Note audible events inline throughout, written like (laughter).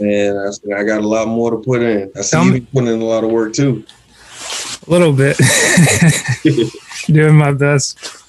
Man, I, said, I got a lot more to put in. I see you putting in a lot of work too. A little bit. (laughs) Doing my best.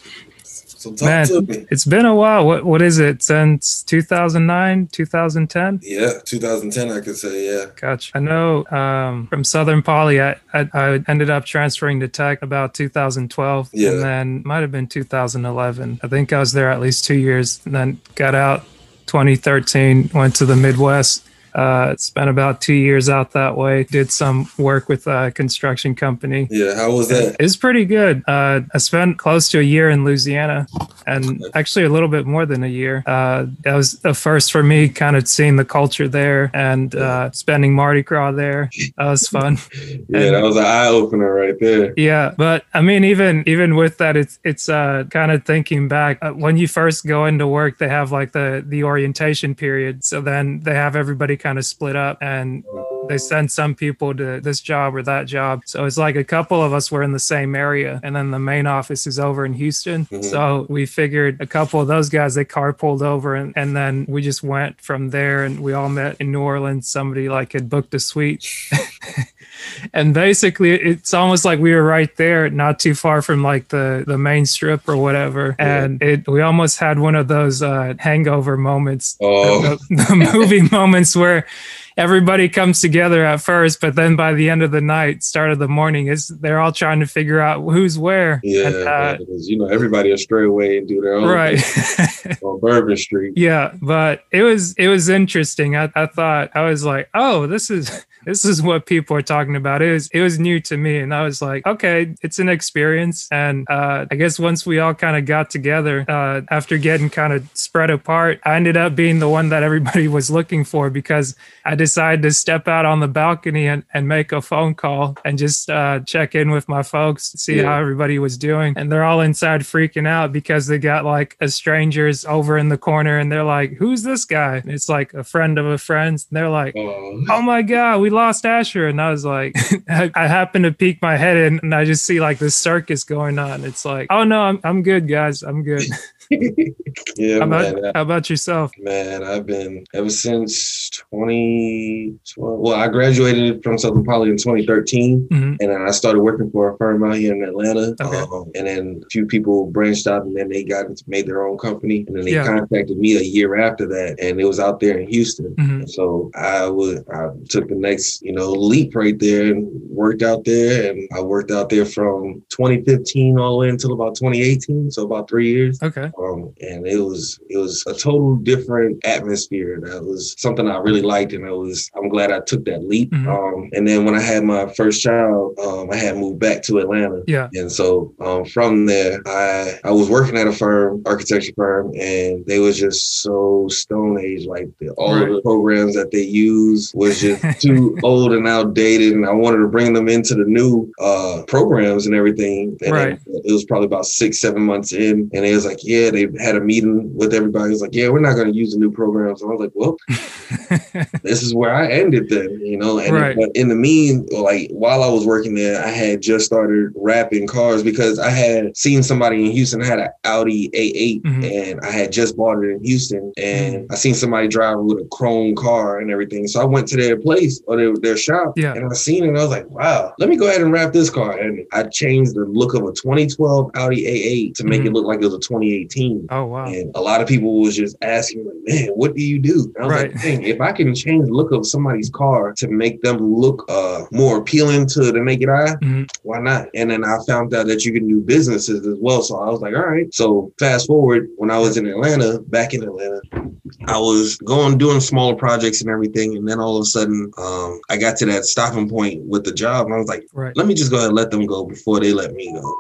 So talk Man, to me. it's been a while. What what is it? Since 2009, 2010? Yeah, 2010, I could say, yeah. Gotcha. I know um, from Southern Poly, I, I, I ended up transferring to Tech about 2012. Yeah. And then might have been 2011. I think I was there at least two years and then got out 2013, went to the Midwest. Uh, spent about two years out that way. Did some work with a construction company. Yeah, how was that? It was pretty good. Uh, I spent close to a year in Louisiana and actually a little bit more than a year. Uh, that was the first for me, kind of seeing the culture there and uh, spending Mardi Gras there. That was fun. (laughs) Yeah, that was an eye opener right there. Yeah, but I mean, even even with that, it's it's uh, kind of thinking back uh, when you first go into work, they have like the the orientation period. So then they have everybody kind of split up and they send some people to this job or that job. So it's like a couple of us were in the same area, and then the main office is over in Houston. Mhm. So we figured a couple of those guys they carpooled over, and, and then we just went from there, and we all met in New Orleans. Somebody like had booked a suite. (laughs) and basically it's almost like we were right there not too far from like the the main strip or whatever Yeah. and it we almost had one of those uh hangover moments Oh, the, the movie (laughs) moments where everybody comes together at first but then by the end of the night start of the morning is they're all trying to figure out who's where. Yeah, And, uh, because you know everybody will stray away and do their own right. (laughs) on (laughs) Bourbon Street. yeah but it was it was interesting. I, I thought i was like oh this is this is what people are talking about. It was it was new to me and i was like okay it's an experience. And uh, i guess once we all kind of got together uh, after getting kind of spread apart i ended up being the one that everybody was looking for because i decided to step out on the balcony and, and make a phone call and just uh, check in with my folks see Yeah. how everybody was doing. And they're all inside freaking out because they got like a strangers over in the corner and they're like who's this guy? And it's like a friend of a friend's and they're like Oh, oh my god we lost asher and i was like (laughs) I, I happen to peek my head in and i just see like this circus going on. It's like oh no i'm, I'm good guys. I'm good (laughs) yeah, how man. about, how about yourself Man, I've been ever since 2012. Well, I graduated from Southern Poly in 2013, Mhm. and then I started working for a firm out here in Atlanta. Okay. Um, and then a few people branched out, and then they got into made their own company, and then they Yeah. contacted me a year after that, and it was out there in Houston. Mhm. So I would I took the next you know leap right there and worked out there, and I worked out there from 2015 all the way until about 2018, so about three years okay um, and it was it was a total different atmosphere. That was something I really liked, and I was I'm glad I took that leap. Mhm. Um, and then when I had my first child, um, I had moved back to Atlanta, yeah and so um, from there, I I was working at a firm, architecture firm, and they was just so stone age. Like the, all of the programs that they use was just (laughs) too old and outdated, and I wanted to bring them into the new uh, programs and everything. And Right. it, it was probably about six, seven months in, and it was like, yeah, they had a meeting with everybody. It was like, yeah, we're not going to use the new programs. So I was like, well, (laughs) this is where I ended then, you know. And Right. but in the mean, like while I was working there, I had just started wrapping cars because I had seen somebody in Houston had an Audi A8, Mhm. and I had just bought it in Houston, and Mm-hmm. I seen somebody driving with a chrome car and everything. So I went to their place or their, their shop, Yeah. and I seen it, and I was like, wow, let me go ahead and wrap this car. And I changed the look of a 2012 Audi A8 to make Mhm. it look like it was a 2018. Oh wow And a lot of people was just asking, like, man, what do you do? And I was Right. like, dang, if I can change the look of somebody's car to make them look uh, more appealing to the naked eye, Mhm. why not? And then I found out that you can do businesses as well. So I was like, all right. So fast forward, when I was in Atlanta, back in Atlanta, I was going doing smaller projects and everything. And then all of a sudden, um, I got to that stopping point with the job. And I was like, right let me just go ahead and let them go before they let me go.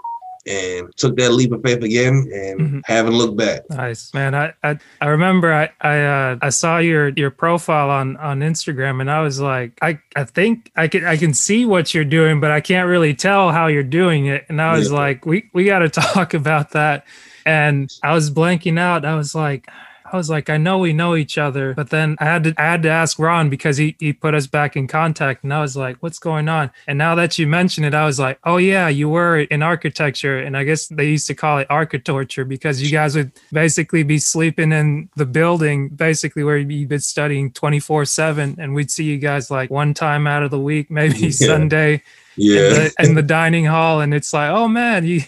And took that leap of faith again and Mhm. haven't looked back. Nice, man. I I, I remember I I uh, I saw your your profile on on Instagram, and I was like, I I think I can I can see what you're doing, but I can't really tell how you're doing it. And I was Yeah. like, we we got to (laughs) talk about that. And I was blanking out. I was like. I was like, I know we know each other, but then I had to I had to ask Ron because he he put us back in contact, and I was like, what's going on? And now that you mention it, I was like, oh yeah, you were in architecture, and I guess they used to call it architorture because you guys would basically be sleeping in the building, basically where you've been studying twenty four seven, and we'd see you guys like one time out of the week, maybe (laughs) Yeah. Sunday in Yeah. the, in the (laughs) dining hall, and it's like, oh man, you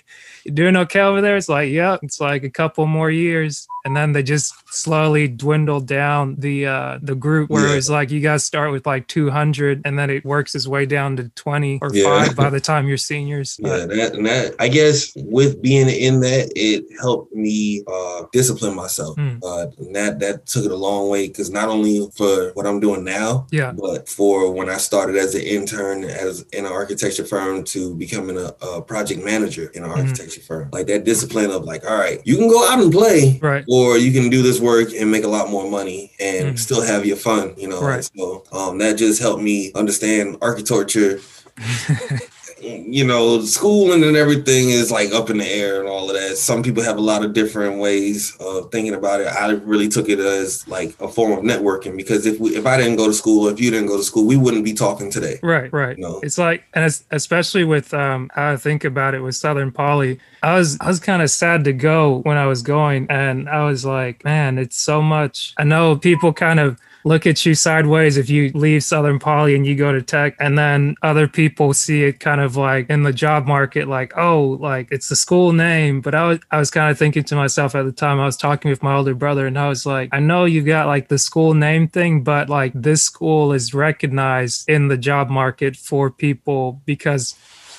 you doing okay over there? It's like, yep. It's like a couple more years, and then they just slowly dwindled down the uh the group where Yeah. it's like you guys start with like two hundred, and then it works its way down to twenty or Yeah. five by the time you're seniors. (laughs) Yeah, Uh, that and that. I guess with being in that, it helped me uh, discipline myself. Mm. Uh, and that that took it a long way because not only for what I'm doing now, yeah. but for when I started as an intern as in an architecture firm to becoming a, a project manager in an Mhm. architecture firm. Like that discipline of like, all right, you can go out and play, Right. or you can do this work and make a lot more money and Mhm. still have your fun, you know. Right. So um, that just helped me understand architecture (laughs) you know, schooling and everything is like up in the air and all of that. Some people have a lot of different ways of thinking about it. I really took it as like a form of networking because if we, if I didn't go to school, if you didn't go to school, we wouldn't be talking today. Right, right. No. It's like, and it's, especially with um, how I think about it with Southern Poly, I was I was kind of sad to go when I was going, and I was like, man, it's so much. I know people kind of look at you sideways if you leave Southern Poly and you go to tech, and then other people see it kind of like in the job market, like, oh, like it's the school name. But I was I was kind of thinking to myself at the time, I was talking with my older brother, and I was like, I know you got like the school name thing, but like this school is recognized in the job market for people because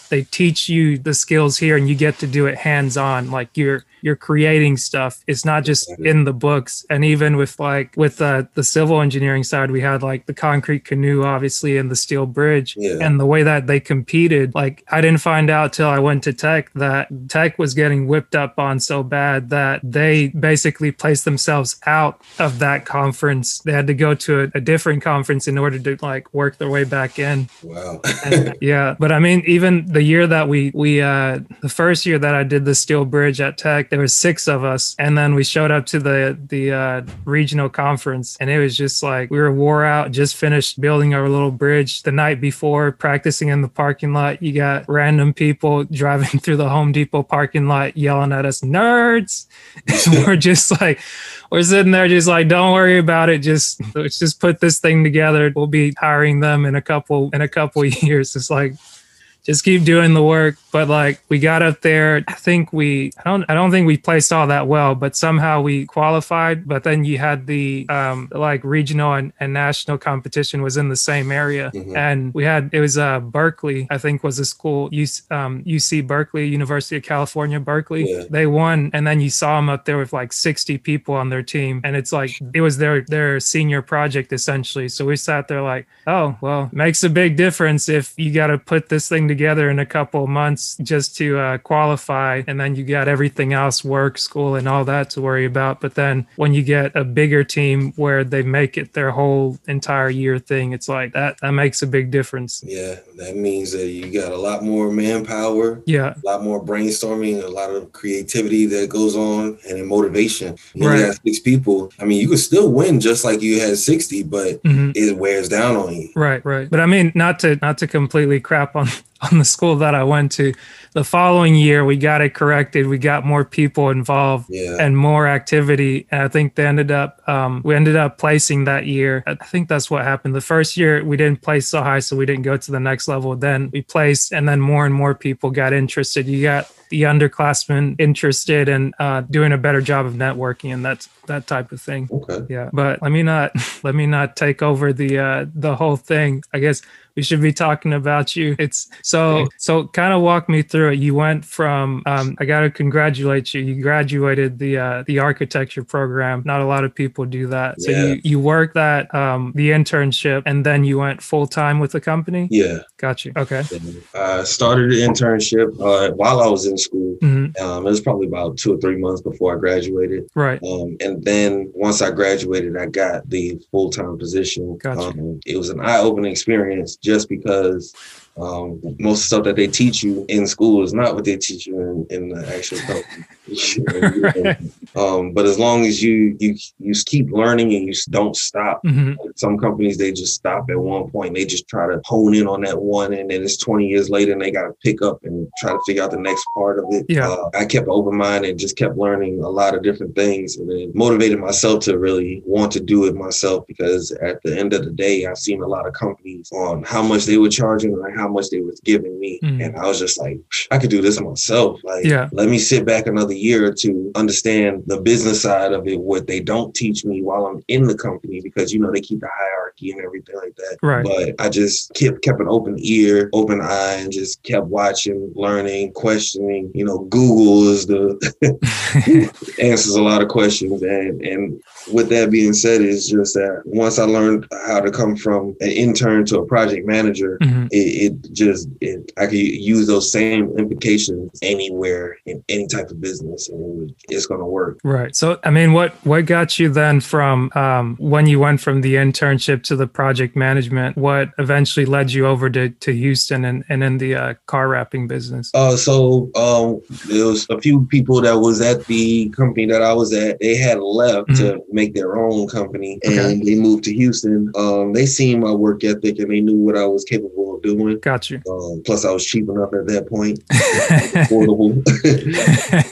they teach you the skills here and you get to do it hands on like you're you're creating stuff. It's not just in the books. And even with like with uh, the civil engineering side we had like the concrete canoe obviously and the steel bridge. Yeah. and the way that they competed like i didn't find out till i went to tech that tech was getting whipped up on so bad that they basically placed themselves out of that conference. They had to go to a, a different conference in order to like work their way back in. Wow. and, (laughs) yeah, but I mean, even the year that we we uh the first year that I did the steel bridge at Tech, there was six of us, and then we showed up to the the uh, regional conference, and it was just like we were wore out, just finished building our little bridge. The night before, practicing in the parking lot. You got random people driving (laughs) through the Home Depot parking lot yelling at us, nerds. (laughs) we're just like we're sitting there just like don't worry about it. Just let's just put this thing together. We'll be hiring them in a couple in a couple (laughs) years. It's like just keep doing the work but like we got up there i think we i don't i don't think we placed all that well but somehow we qualified but then you had the um like regional and, and national competition was in the same area Mhm. and we had it was uh berkeley i think was a school UC, um, uc berkeley university of california berkeley Yeah. they won and then you saw them up there with like 60 people on their team and it's like it was their their senior project essentially so we sat there like oh well makes a big difference if you got to put this thing together in a couple of months just to uh, qualify and then you got everything else work school and all that to worry about but then when you get a bigger team where they make it their whole entire year thing it's like that that makes a big difference yeah, that means that you got a lot more manpower, yeah a lot more brainstorming, a lot of creativity that goes on, and motivation. You Right. got six people. I mean, you could still win just like you had sixty, but Mhm. it wears down on you. Right, right. But I mean, not to not to completely crap on on the school that I went to. The following year, we got it corrected. We got more people involved Yeah. and more activity. And I think they ended up um, we ended up placing that year. I think that's what happened. The first year we didn't place so high, so we didn't go to the next level. Then we placed, and then more and more people got interested. You got the underclassmen interested in uh, doing a better job of networking and that that type of thing Okay. yeah but let me not (laughs) let me not take over the uh the whole thing i guess we should be talking about you it's so so kind of walk me through it you went from um i gotta congratulate you you graduated the uh the architecture program not a lot of people do that so Yeah. you you worked that um the internship and then you went full-time with the company Yeah. got you okay I started the internship uh, while I was in school. Mhm. Um, it was probably about two or three months before I graduated. Right. Um, and then once I graduated, I got the full time position. Gotcha. Um, it was an eye opening experience just because um, most stuff that they teach you in school is not what they teach you in, in the actual (laughs) company. um, but as long as you you you keep learning and you don't stop, hmm some companies they just stop at one point. They just try to hone in on that one, and then it's 20 years later, and they got to pick up and try to figure out the next part of it. Yeah. Uh, I kept an open mind and just kept learning a lot of different things, and then motivated myself to really want to do it myself because at the end of the day, I've seen a lot of companies on how much they were charging and how much they was giving me, Mhm. and I was just like, I could do this myself. Like, Yeah. let me sit back another year or two, understand the business side of it, what they don't teach me while I'm in the company, because you know they keep the hierarchy and everything like that. Right. But I just kept kept an open ear, open eye, and just kept watching, learning, questioning. You know, Google is the (laughs) answers a lot of questions, and and with that being said, it's just that once I learned how to come from an intern to a project manager, hmm it, it just it, I could use those same implications anywhere in any type of business, and it it's going to work. Right. So, I mean, what what got you then from um, when you went from the internship to the project management? What eventually led you over to, to Houston and, and in the uh, car wrapping business? Uh, so um, there was a few people that was at the company that I was at. They had left to make their own company, and Okay. they moved to Houston. Um, they seen my work ethic, and they knew what I was capable of doing. Got you. Um, plus, I was cheap enough at that point, (laughs) affordable.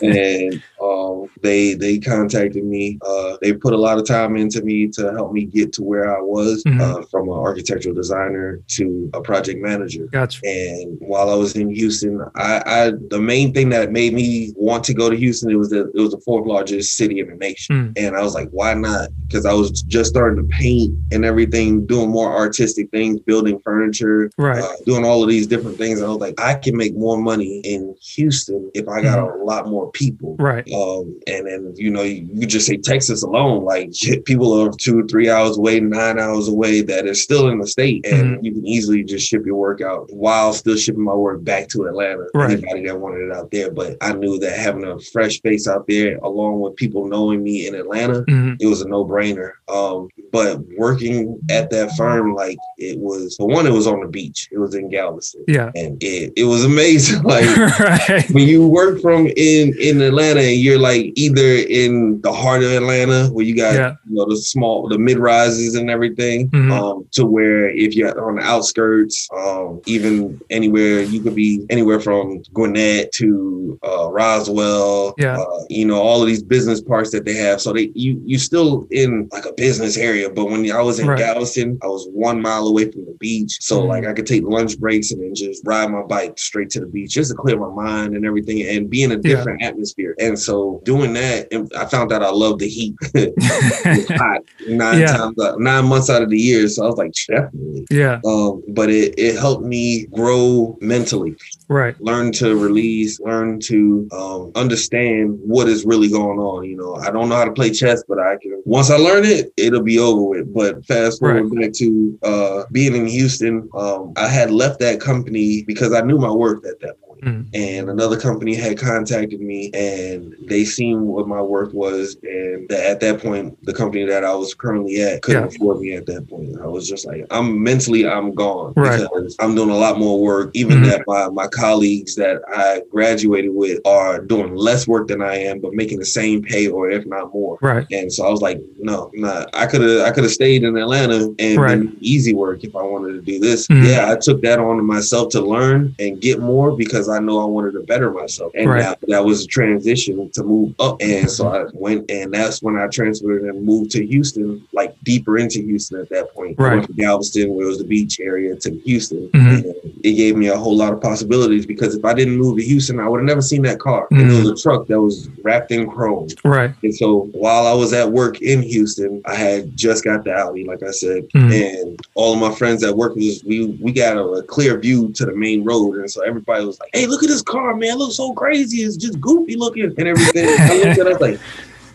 (laughs) and um, they they contacted me. Uh, they put a lot of time into me to help me get to where I was, Mhm. uh, from an architectural designer to a project manager. Got you. And while I was in Houston, I, I the main thing that made me want to go to Houston it was the it was the fourth largest city in the nation, Mm. and I was like, why not? Because I was just starting to paint and everything, doing more artistic things, building furniture, Right. uh, doing all of these different things. And I was like, I can make more money in Houston if I got a lot more people. Right. Um, and then you know you, you just say Texas alone, like people are two, three hours away, nine hours away that is still in the state, and you can easily just ship your work out while still shipping my work back to Atlanta. Right. Anybody that wanted it out there, but I knew that having a fresh face out there, along with people knowing me in Atlanta, hmm it was a no brainer. Um, but working at that firm, like it was for one, it was on the beach. It was in Galveston, Yeah. and it it was amazing. (laughs) like (laughs) right. when you work from in in Atlanta and you're like either in the heart of Atlanta where you got Yeah. you know the small the mid rises and everything Mhm. um to where if you're on the outskirts um even anywhere you could be anywhere from Gwinnett to uh Roswell Yeah. uh, you know all of these business parks that they have so they you you still in like a business area but when I was in Right. Galveston I was one mile away from the beach so Mhm. like I could take lunch breaks and then just ride my bike straight to the beach just to clear my mind and everything and be in a Yeah. different atmosphere and so doing that and I found out I love the heat (laughs) it's (laughs) hot nine Yeah. times out, nine months out of the year so I was like definitely yeah. um, but it, it helped me grow mentally Right. learn to release, learn to um, understand what is really going on. You know, I don't know how to play chess, but I can. Once I learn it, it'll be over with. But fast forward back to uh, being in Houston, um, I had left that company because I knew my worth at that point. Mm. And another company had contacted me, and they seen what my worth was, and that at that point, the company that I was currently at couldn't Yeah. afford me at that point. I was just like, I'm mentally, I'm gone Right. because I'm doing a lot more work. Even Mhm. that my my colleagues that I graduated with are doing less work than I am, but making the same pay or if not more. Right. And so I was like, no, nah. I could have I could have stayed in Atlanta and Right. easy work if I wanted to do this. Mhm. Yeah, I took that on myself to learn and get more because I know I wanted to better myself. And Right. that, that was a transition to move up. And so I went and that's when I transferred and moved to Houston, like deeper into Houston at that point. I Right. went from Galveston, where it was the beach area, to Houston. Mhm. And it gave me a whole lot of possibilities because if I didn't move to Houston, I would have never seen that car. And Mhm. it was a truck that was wrapped in chrome. Right. And so while I was at work in Houston, I had just got the Audi, like I said, Mhm. and all of my friends at work was we we got a, a clear view to the main road, and so everybody was like, "Hey, look at this car, man! It looks so crazy. It's just goofy looking and everything." I looked at was like.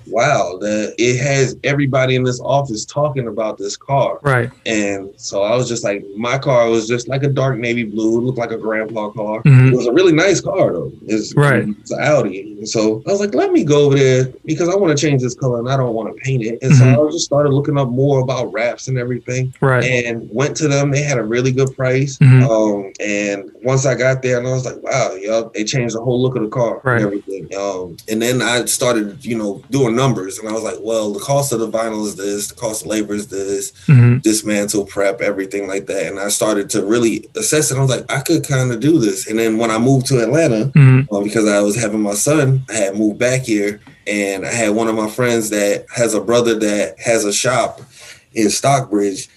Wow, that it has everybody in this office talking about this car. Right. And so I was just like, my car was just like a dark navy blue, it looked like a grandpa car. Mhm. It was a really nice car though. It's Right. It's an Audi. And so I was like, let me go over there because I want to change this color and I don't want to paint it. And Mhm. so I just started looking up more about wraps and everything Right. and went to them. They had a really good price. Mhm. Um, and once I got there, and I was like, wow, yo, they changed the whole look of the car Right. and everything. Um, and then I started, you know, doing numbers, and I was like, well, the cost of the vinyl is this, the cost of labor is this, Mhm. dismantle, prep, everything like that. And I started to really assess it. I was like, I could kind of do this. And then when I moved to Atlanta, Mhm. uh, because I was having my son, I had moved back here, and I had one of my friends that has a brother that has a shop in Stockbridge,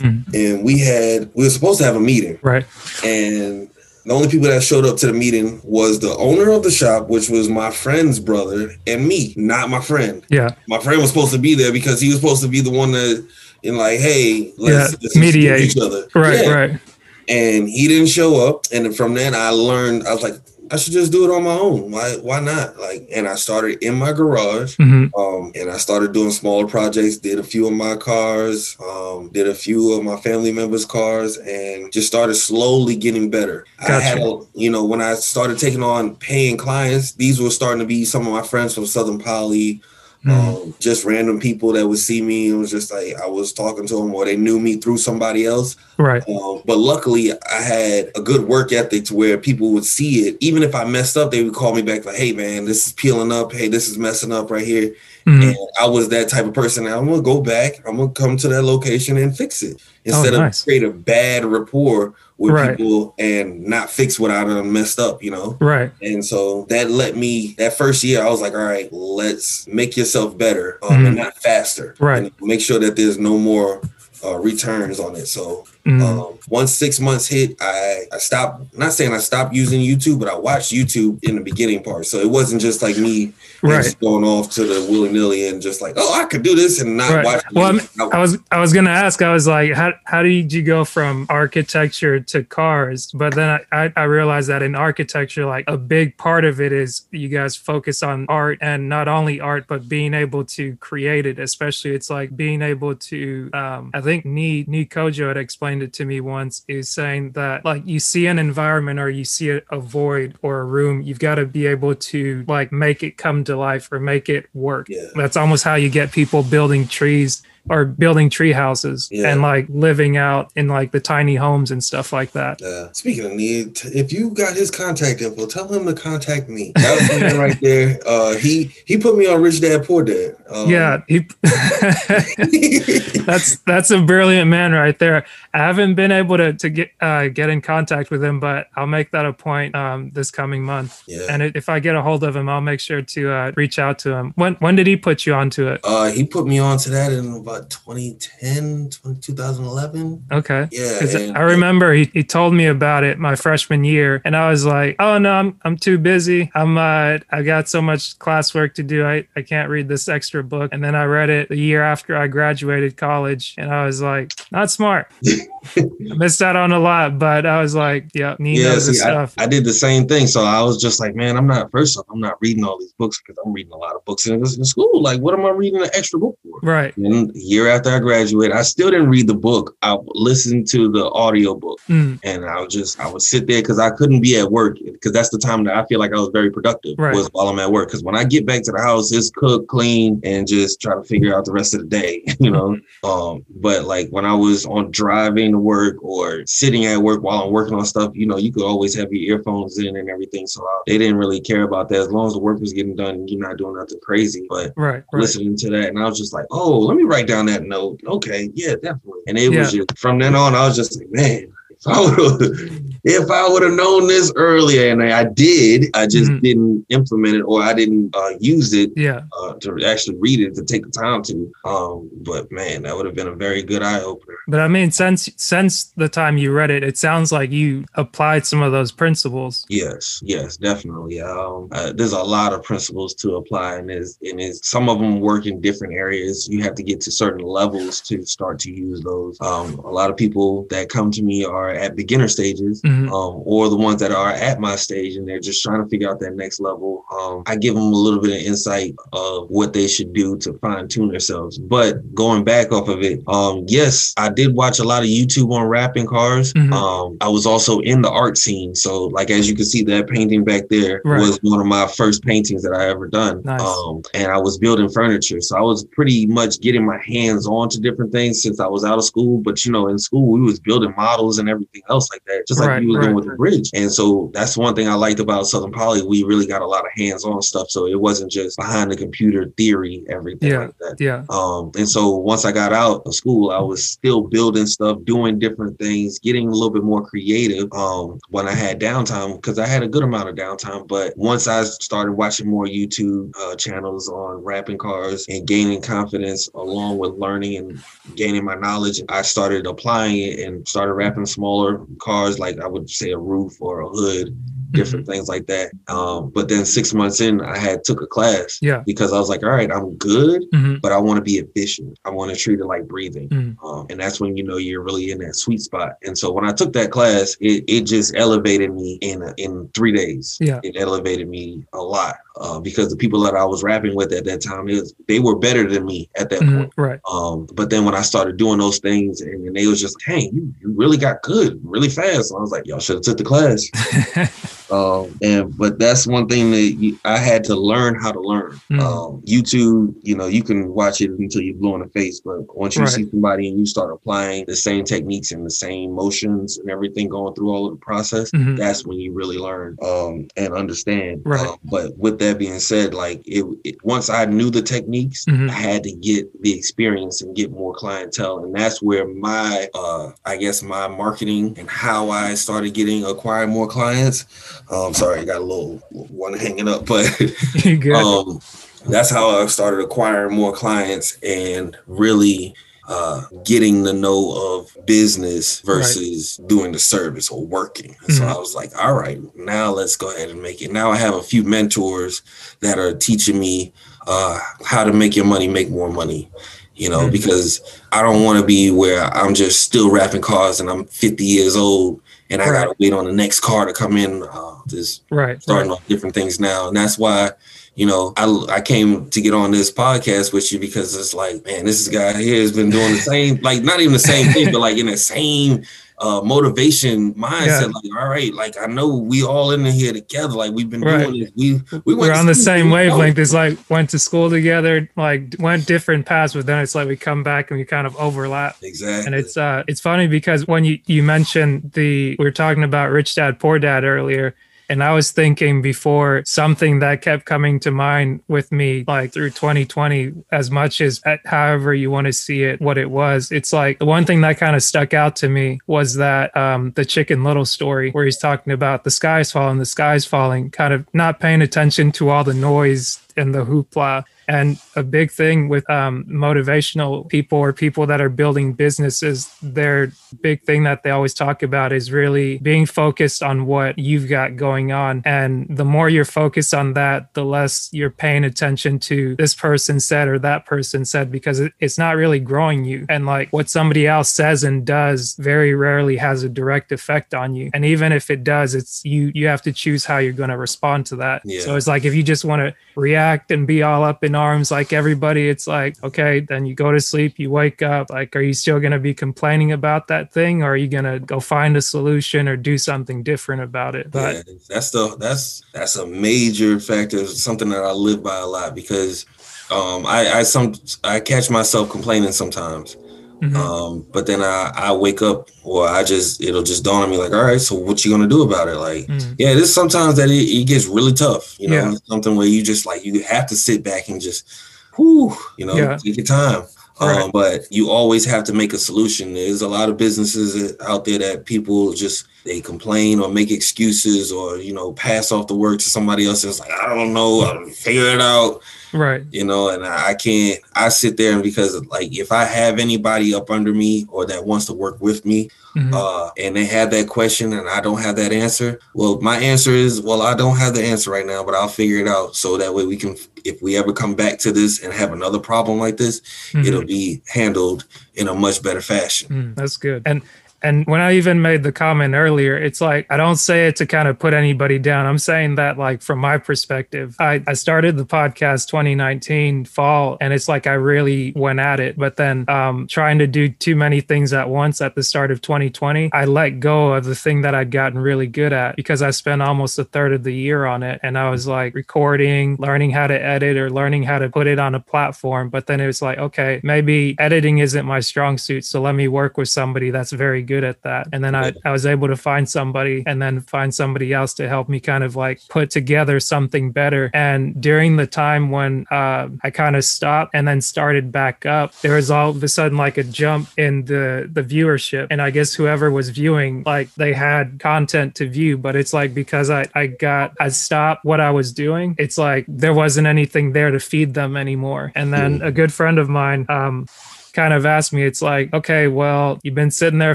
Mhm. and we had we were supposed to have a meeting, Right. and the only people that showed up to the meeting was the owner of the shop, which was my friend's brother, and me, not my friend. Yeah. My friend was supposed to be there because he was supposed to be the one that, in like, hey, let's, Yeah, let's mediate. each other, Right. Yeah. Right. And he didn't show up, and from then I learned I was like, I should just do it on my own. Why? Why not? Like, and I started in my garage. Mhm. Um, and I started doing smaller projects, did a few of my cars, um, did a few of my family members' cars, and just started slowly getting better. I had, a, you know, when I started taking on paying clients, these were starting to be some of my friends from Southern Poly, Mhm. um, just random people that would see me. It was just like I was talking to them, or they knew me through somebody else. Right. Um, but luckily, I had a good work ethic to where people would see it. Even if I messed up, they would call me back like, "Hey, man, this is peeling up. Hey, this is messing up right here." Mhm. And I was that type of person. I'm gonna go back. I'm gonna come to that location and fix it instead Oh, nice. of create a bad rapport with Right. people and not fix what I done messed up. You know. Right. And so that let me that first year I was like, all right, let's make yourself better um, and not faster. Mm-hmm. Right. And make sure that there's no more uh, returns on it. So Mhm. um, once six months hit, I, I stopped, not saying I stopped using YouTube, but I watched YouTube in the beginning part. So it wasn't just like me Right. just going off to the willy nilly and just like, oh, I could do this and not Right. watch. Well, I'm- I was I was gonna ask. I was like, how how did you go from architecture to cars? But then I, I I realized that in architecture, like a big part of it is you guys focus on art and not only art, but being able to create it. Especially, it's like being able to. Um, I think Nee Nee Kojo had explained it to me once. Is saying that like you see an environment or you see a, a void or a room, you've got to be able to like make it come to life or make it work. Yeah. That's almost how you get people building trees or building tree houses Yeah. and like living out in like the tiny homes and stuff like that. Uh, speaking of me, if you got his contact info, tell him to contact me. That was him right (laughs) there. Uh, he he put me on Rich Dad Poor Dad. Um, yeah, he, (laughs) (laughs) that's that's a brilliant man right there. I haven't been able to to get uh, get in contact with him, but I'll make that a point um, this coming month. yeah. And it, if I get a hold of him, I'll make sure to uh, reach out to him. When when did he put you onto it? Uh, he put me onto that in about 2010, 2011. Okay. yeah and- I remember he, he told me about it my freshman year, and I was like, "Oh no, I'm I'm too busy. I'm uh I got so much classwork to do. I, I can't read this extra book." And then I read it the year after I graduated college, and I was like, "Not smart. (laughs) I missed out on a lot." But I was like, "Yeah, he Yeah, see, I, stuff." I did the same thing. So I was just like, man, I'm not, first off, I'm not reading all these books because I'm reading a lot of books in, in school. Like, what am I reading an extra book for? right. And a year after I graduated, I still didn't read the book. I listened to the audio book Mm, and I was just, I would sit there because I couldn't be at work because that's the time that I feel like I was very productive Right. was while I'm at work. Because when I get back to the house, it's cook, clean, and just try to figure out the rest of the day, (laughs) you know? Um, but like when I was on driving to work or sitting at work while I'm working on stuff, you know, you could always have your earphones in and everything. So I, they didn't really care about that as long as the work was getting done and you're not doing nothing crazy. But right. Right. listening to that and I was just like, oh, let me write down that note. Okay, yeah, definitely. And it was just from then on, I was just like, man, if I would if I would have known this earlier, and I did, I just Mhm. didn't implement it or I didn't uh, use it Yeah. uh, to actually read it to take the time to. Um, but man, that would have been a very good eye opener. But I mean, since since the time you read it, it sounds like you applied some of those principles. Yes, yes, definitely. Um, uh, there's a lot of principles to apply, and is and is some of them work in different areas. You have to get to certain levels to start to use those. Um, a lot of people that come to me are at beginner stages, Mhm. Mhm. um, or the ones that are at my stage and they're just trying to figure out that next level. Um, I give them a little bit of insight of what they should do to fine tune themselves. But going back off of it, um, yes, I did watch a lot of YouTube on wrapping cars. Mhm. Um, I was also in the art scene. So, like, as you can see, that painting back there Right. was one of my first paintings that I ever done. Nice. Um, and I was building furniture. So I was pretty much getting my hands on to different things since I was out of school. But you know, in school we was building models and everything else like that, just like Right, you were doing with the bridge. And so that's one thing I liked about Southern Poly. We really got a lot of hands-on stuff. So it wasn't just behind the computer theory, everything Yeah. like that. Yeah. Um, and so once I got out of school, I was still building stuff, doing different things, getting a little bit more creative. Um, when I had downtime, because I had a good amount of downtime. But once I started watching more YouTube uh, channels on wrapping cars and gaining confidence, along with learning and gaining my knowledge, I started applying it and started wrapping smaller cars, like I would say a roof or a hood, different things like that. Um, but then six months in, I had took a class Yeah. because I was like, all right, I'm good Mhm. but I want to be efficient. I want to treat it like breathing. Mhm. Um, and that's when you know you're really in that sweet spot. And so when I took that class, it, it just elevated me in in three days. Yeah. It elevated me a lot uh, because the people that I was wrapping with at that time, is they were better than me at that Mhm. point. Right. Um, but then when I started doing those things, and, and they was just, hey, you, you really got good really fast. So I was like, y'all should have took the class. (laughs) Um, and but that's one thing that you, I had to learn how to learn. Mm. Um, YouTube, you know, you can watch it until you're blue in the face, but once you Right. see somebody and you start applying the same techniques and the same motions and everything going through all of the process, Mhm. that's when you really learn um, and understand. Right. Um, but with that being said, like it, it once I knew the techniques, Mhm. I had to get the experience and get more clientele, and that's where my, uh, I guess, my marketing and how I started getting acquiring more clients. I'm um, sorry, I got a little one hanging up, but (laughs) um, that's how I started acquiring more clients and really uh, getting the know of business versus doing the service or working. And So. I was like, all right, now let's go ahead and make it. Now I have a few mentors that are teaching me uh, how to make your money make more money. You know, Mhm. because I don't want to be where I'm just still wrapping cars and I'm 50 years old and I Right. gotta wait on the next car to come in. Uh, this right. starting right. on different things now. And that's why, you know, I, I came to get on this podcast with you because it's like, man, this guy here has been doing the same, like not even the same thing, but like in the same uh, motivation mindset. Yeah. Like, all right, like I know we all in here together. Like we've been Right. doing this. We we We're went on the same wavelength. It's like went to school together, like went different paths, but then it's like we come back and we kind of overlap. Exactly. And it's uh it's funny because when you you mentioned the we were talking about rich dad poor dad earlier and I was thinking before something that kept coming to mind with me like through 2020 as much as however you want to see it what it was it's like the one thing that kind of stuck out to me was that um the chicken little story where he's talking about the sky's falling the sky's falling kind of not paying attention to all the noise and the hoopla and a big thing with um, motivational people or people that are building businesses, their big thing that they always talk about is really being focused on what you've got going on. And the more you're focused on that, the less you're paying attention to this person said or that person said, because it's not really growing you. And like what somebody else says and does very rarely has a direct effect on you. And even if it does, it's you, you have to choose how you're going to respond to that. Yeah. So it's like if you just want to react and be all up in arms like everybody, it's like, okay, then you go to sleep, you wake up. Like, are you still going to be complaining about that thing or are you going to go find a solution or do something different about it? But yeah, that's the that's that's a major factor, something that I live by a lot because um I I some I catch myself complaining sometimes. Mhm, Um, but then I, I wake up or I just it'll just dawn on me like, all right, so what you gonna do about it? Like, mhm. yeah, this sometimes that it, it gets really tough, you know, Yeah. something where you just like you have to sit back and just whew, you know, Yeah. take your time. Right. Um, but you always have to make a solution. There's a lot of businesses out there that people just they complain or make excuses or you know pass off the work to somebody else. It's like I don't know, I'll figure it out right. you know and i I can't i sit there and because like if i have anybody up under me or that wants to work with me mhm, uh and they have that question and i don't have that answer well my answer is well i don't have the answer right now but i'll figure it out so that way we can if we ever come back to this and have another problem like this mhm. it'll be handled in a much better fashion Mm, that's good. And And when I even made the comment earlier, it's like I don't say it to kind of put anybody down. I'm saying that like from my perspective, I, I started the podcast 2019 fall, and it's like I really went at it. But then um, trying to do too many things at once at the start of 2020, I let go of the thing that I'd gotten really good at because I spent almost a third of the year on it. And I was like recording, learning how to edit or learning how to put it on a platform. But then it was like, okay, maybe editing isn't my strong suit. So let me work with somebody that's very good at that. And then I, I was able to find somebody and then find somebody else to help me kind of like put together something better. And during the time when uh, I kind of stopped and then started back up, there was all of a sudden like a jump in the the viewership. And I guess whoever was viewing, like they had content to view, but it's like because I, I got I stopped what I was doing, it's like there wasn't anything there to feed them anymore. And then a good friend of mine, um, kind of asked me, it's like, okay, well, you've been sitting there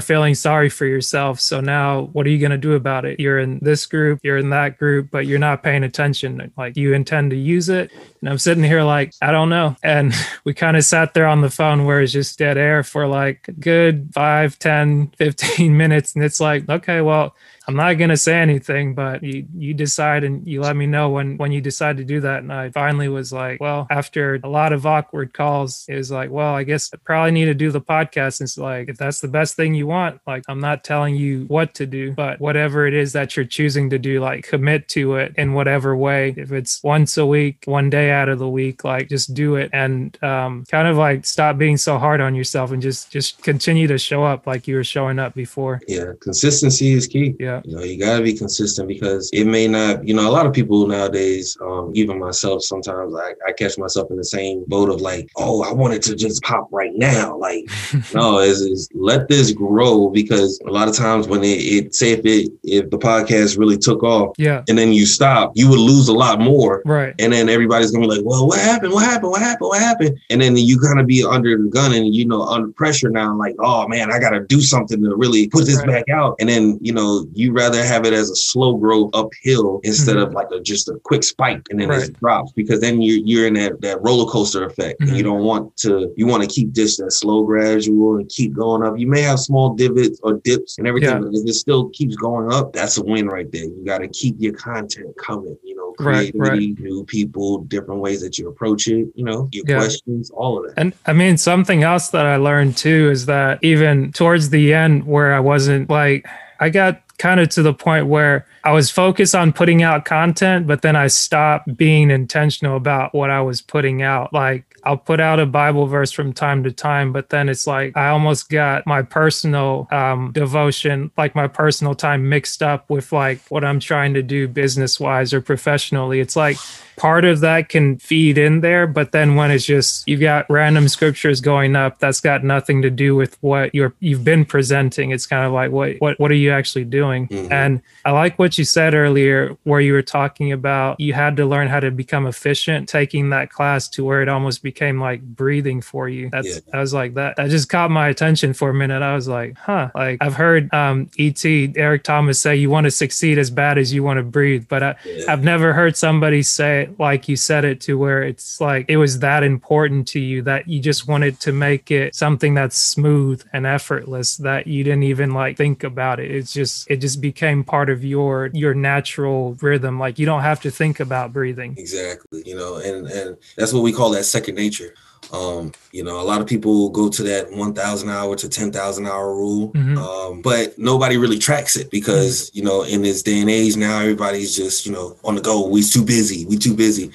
feeling sorry for yourself. So now what are you going to do about it? You're in this group, you're in that group, but you're not paying attention. Like you intend to use it. And I'm sitting here like, I don't know. And (laughs) we kind of sat there on the phone where it's just dead air for like good five, 10, 15 (laughs) minutes. And it's like, okay, well, I'm not gonna say anything, but you you decide and you let me know when when you decide to do that. And I finally was like, well, after a lot of awkward calls, it was like, well, I guess I probably need to do the podcast. And it's like, if that's the best thing you want, like I'm not telling you what to do, but whatever it is that you're choosing to do, like commit to it in whatever way. If it's once a week, one day out of the week, like just do it and um, kind of like stop being so hard on yourself and just just continue to show up like you were showing up before. Yeah, consistency is key. Yeah. You know, you got to be consistent because it may not, you know, a lot of people nowadays, um, even myself, sometimes I, I catch myself in the same boat of like, oh, I wanted to just pop right now. Like, (laughs) no, is is let this grow because a lot of times when it, it say if it if the podcast really took off, Yeah. and then you stop, you would lose a lot more. Right. And then everybody's gonna be like, well, what happened? What happened? What happened? What happened? And then you kind of be under the gun and you know under pressure now, like, oh man, I gotta do something to really put this Right. back out. And then you know you rather have it as a slow growth uphill instead Mhm. of like a just a quick spike and then Right. it drops because then you're you're in that that roller coaster effect and you don't want to you want to keep this that slow gradual and keep going up. You may have small divots or dips and everything, Yeah. but if it still keeps going up, that's a win right there. You got to keep your content coming. You know, Right, creativity, right. new people, different ways that you approach it. You know, your Yeah. questions, all of that. And I mean, something else that I learned too is that even towards the end, where I wasn't like, I got kind of to the point where I was focused on putting out content, but then I stopped being intentional about what I was putting out. Like, I'll put out a Bible verse from time to time, but then it's like I almost got my personal um, devotion, like my personal time mixed up with like what I'm trying to do business wise or professionally. It's like part of that can feed in there, but then when it's just you've got random scriptures going up, that's got nothing to do with what you're you've been presenting. It's kind of like what what what are you actually doing? Mhm. And I like what you said earlier, where you were talking about you had to learn how to become efficient, taking that class to where it almost became like breathing for you. That's Yeah. I was like that. That just caught my attention for a minute. I was like, huh. Like I've heard um ET Eric Thomas say you want to succeed as bad as you want to breathe, but I, Yeah. I've never heard somebody say it like you said it to where it's like it was that important to you that you just wanted to make it something that's smooth and effortless that you didn't even like think about it. It's just it just became part of your your natural rhythm. Like you don't have to think about breathing. Exactly. You know, and and that's what we call that second nature. Um, you know, a lot of people go to that 1,000 hour to 10,000 hour rule, Mhm. um, but nobody really tracks it because, you know, in this day and age now, everybody's just, you know, on the go. We too busy. We too busy.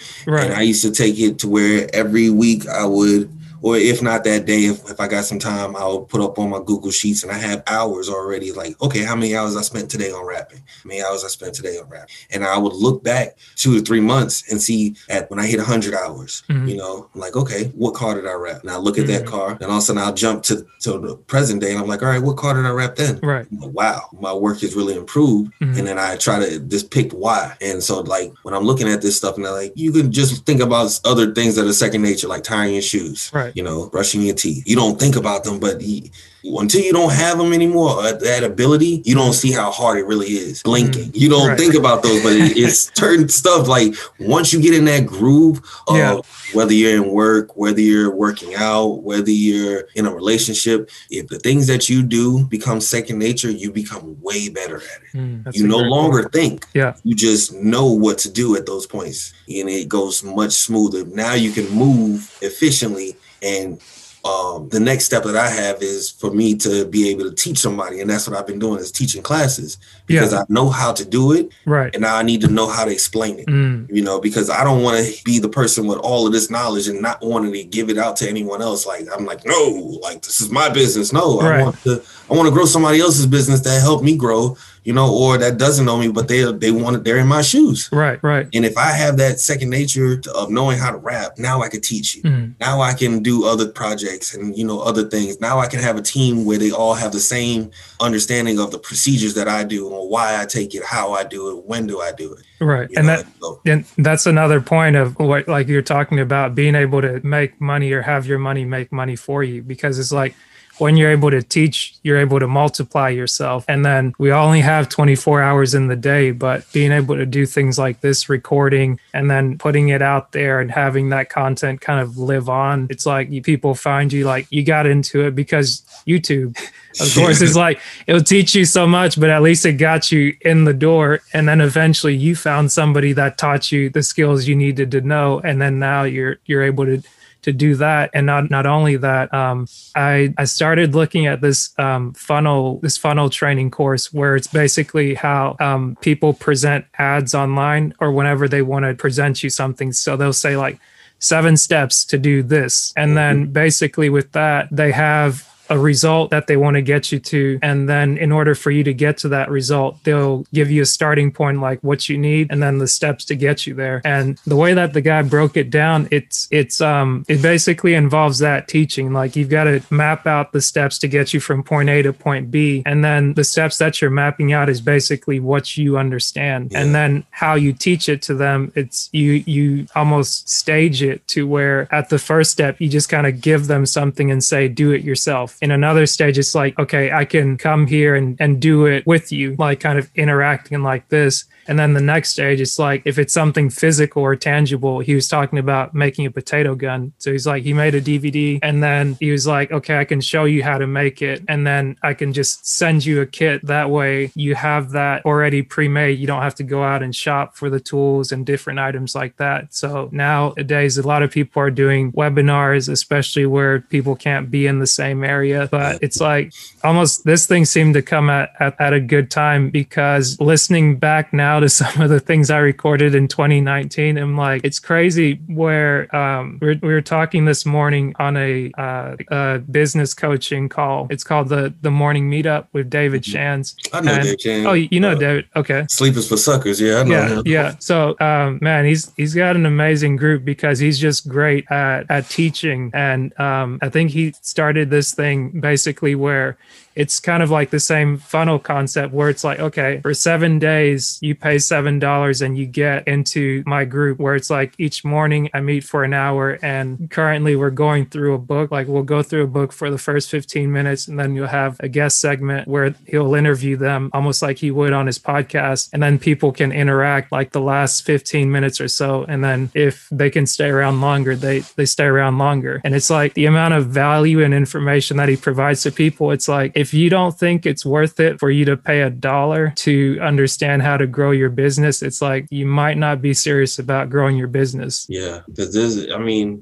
And I used to take it to where every week I would, or if not that day, if, if I got some time, I'll put up on my Google Sheets and I have hours already. Like, okay, how many hours I spent today on wrapping? How many hours I spent today on wrapping? And I would look back two to three months and see at when I hit 100 hours, Mhm. you know, I'm like, okay, what car did I wrap? And I look at that Mhm. car, and all of a sudden I'll jump to, to the present day and I'm like, all right, what car did I wrap then? Right. Like, wow, my work has really improved. Mhm. And then I try to just pick why. And so, like, when I'm looking at this stuff, and they're like, you can just think about other things that are second nature, like tying your shoes, Right. You know, brushing your teeth. You don't think about them, but you, until you don't have them anymore, uh, that ability, you don't see how hard it really is. Blinking, you don't Right. think about those, but it, it's (laughs) certain stuff. Like once you get in that groove of Yeah. whether you're in work, whether you're working out, whether you're in a relationship, if the things that you do become second nature, you become way better at it. Mm, you no longer point. think. Yeah. You just know what to do at those points. And it goes much smoother. Now you can move efficiently. And um, the next step that I have is for me to be able to teach somebody. And that's what I've been doing is teaching classes because Yeah. I know how to do it. Right. And now I need to know how to explain it. Mm, You know, because I don't want to be the person with all of this knowledge and not wanting to give it out to anyone else. Like I'm like, no, like this is my business. No, Right. I want to I want to grow somebody else's business that helped me grow, you know, or that doesn't know me, but they they want it, they're in my shoes. right. Right. And if I have that second nature of knowing how to wrap, now I can teach you. Mm, Now I can do other projects and you know other things. Now I can have a team where they all have the same understanding of the procedures that I do and why I take it, how I do it, when do I do it. right. you And know? that So, and that's another point of what like you're talking about being able to make money or have your money make money for you because it's like when you're able to teach you're able to multiply yourself. And then we only have 24 hours in the day but being able to do things like this recording and then putting it out there and having that content kind of live on it's like you people find you like you got into it because youtube (laughs) of course it's (laughs) like it'll teach you so much but at least it got you in the door. And then eventually you found somebody that taught you the skills you needed to know. And then now you're you're able to to do that. And not not only that um, i i started looking at this um, funnel this funnel training course where it's basically how um, people present ads online or whenever they want to present you something. So they'll say like seven steps to do this. And then basically with that they have a result that they want to get you to. And then in order for you to get to that result they'll give you a starting point like what you need and then the steps to get you there. And the way that the guy broke it down it's it's um it basically involves that teaching. Like you've got to map out the steps to get you from point A to point B and then the steps that you're mapping out is basically what you understand. And then how you teach it to them it's you you almost stage it to where at the first step you just kind of give them something and say do it yourself in another stage it's like okay i can come here and, and do it with you like kind of interacting like this and then the next stage it's like if it's something physical or tangible he was talking about making a potato gun. So he's like he made a dvd and then he was like okay i can show you how to make it. And then i can just send you a kit. That way you have that already pre-made. You don't have to go out and shop for the tools and different items like that. So nowadays a lot of people are doing webinars especially where people can't be in the same area. But it's like almost this thing seemed to come at, at, at a good time because listening back now to some of the things I recorded in 2019, I'm like, it's crazy where um, we, were, we were talking this morning on a, uh, a business coaching call. It's called the the morning meetup with David Shands. I know And- Dave Chan. Oh, you know Uh, David. Okay. Sleepers for suckers. Yeah, I know Yeah, him. yeah. So, um, man, he's he's got an amazing group because he's just great at at teaching, and um, I think he started this thing basically where it's kind of like the same funnel concept where it's like, okay, for seven days you pay seven dollars and you get into my group where it's like each morning I meet for an hour, and currently we're going through a book. Like we'll go through a book for the first fifteen minutes, and then you'll have a guest segment where he'll interview them almost like he would on his podcast, and then people can interact like the last 15 minutes or so. And then if they can stay around longer they they stay around longer. And it's like the amount of value and information that he provides to people it's like if you don't think it's worth it for you to pay a dollar to understand how to grow your business it's like you might not be serious about growing your business Yeah, because there's, I mean,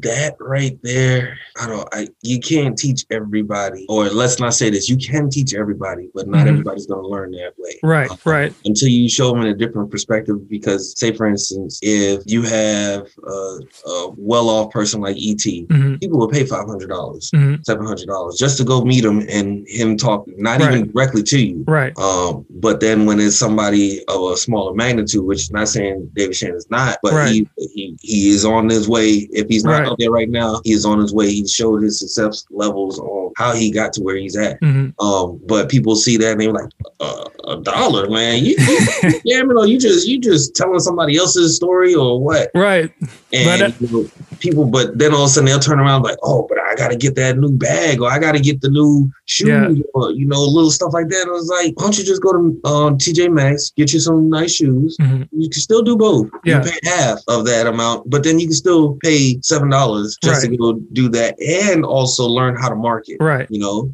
that right there, I don't, I you can't teach everybody, or let's not say this, you can teach everybody, but not Mhm. everybody's going to learn that way. right Uh, right Until you show them in a different perspective, because say for instance, if you have a, a well-off person like ET, Mhm, people will pay five hundred dollars, mhm. seven hundred dollars just to go meet him and him talk, not Right. even directly to you. right Um, but then when it's somebody of a smaller magnitude, which is not saying David Shannon is not, but Right. he, he he is on his way. If he's not Right. out there right now, he is on his way. He showed his success levels on how he got to where he's at. mhm. Um, but people see that and they're like, uh, a dollar, man. You, you (laughs) I you just you just telling somebody else's story or what? right And But, uh, you know, people, but then all of a sudden they'll turn around like, oh, but I gotta get that new bag or I gotta get the new shoes Yeah. or you know, little stuff like that. I was like, why don't you just go to um, TJ Maxx, get you some nice shoes. Mhm. You can still do both. Yeah. can pay half of that amount, but then you can still pay seven dollars just to go do that and also learn how to market. Right. You know,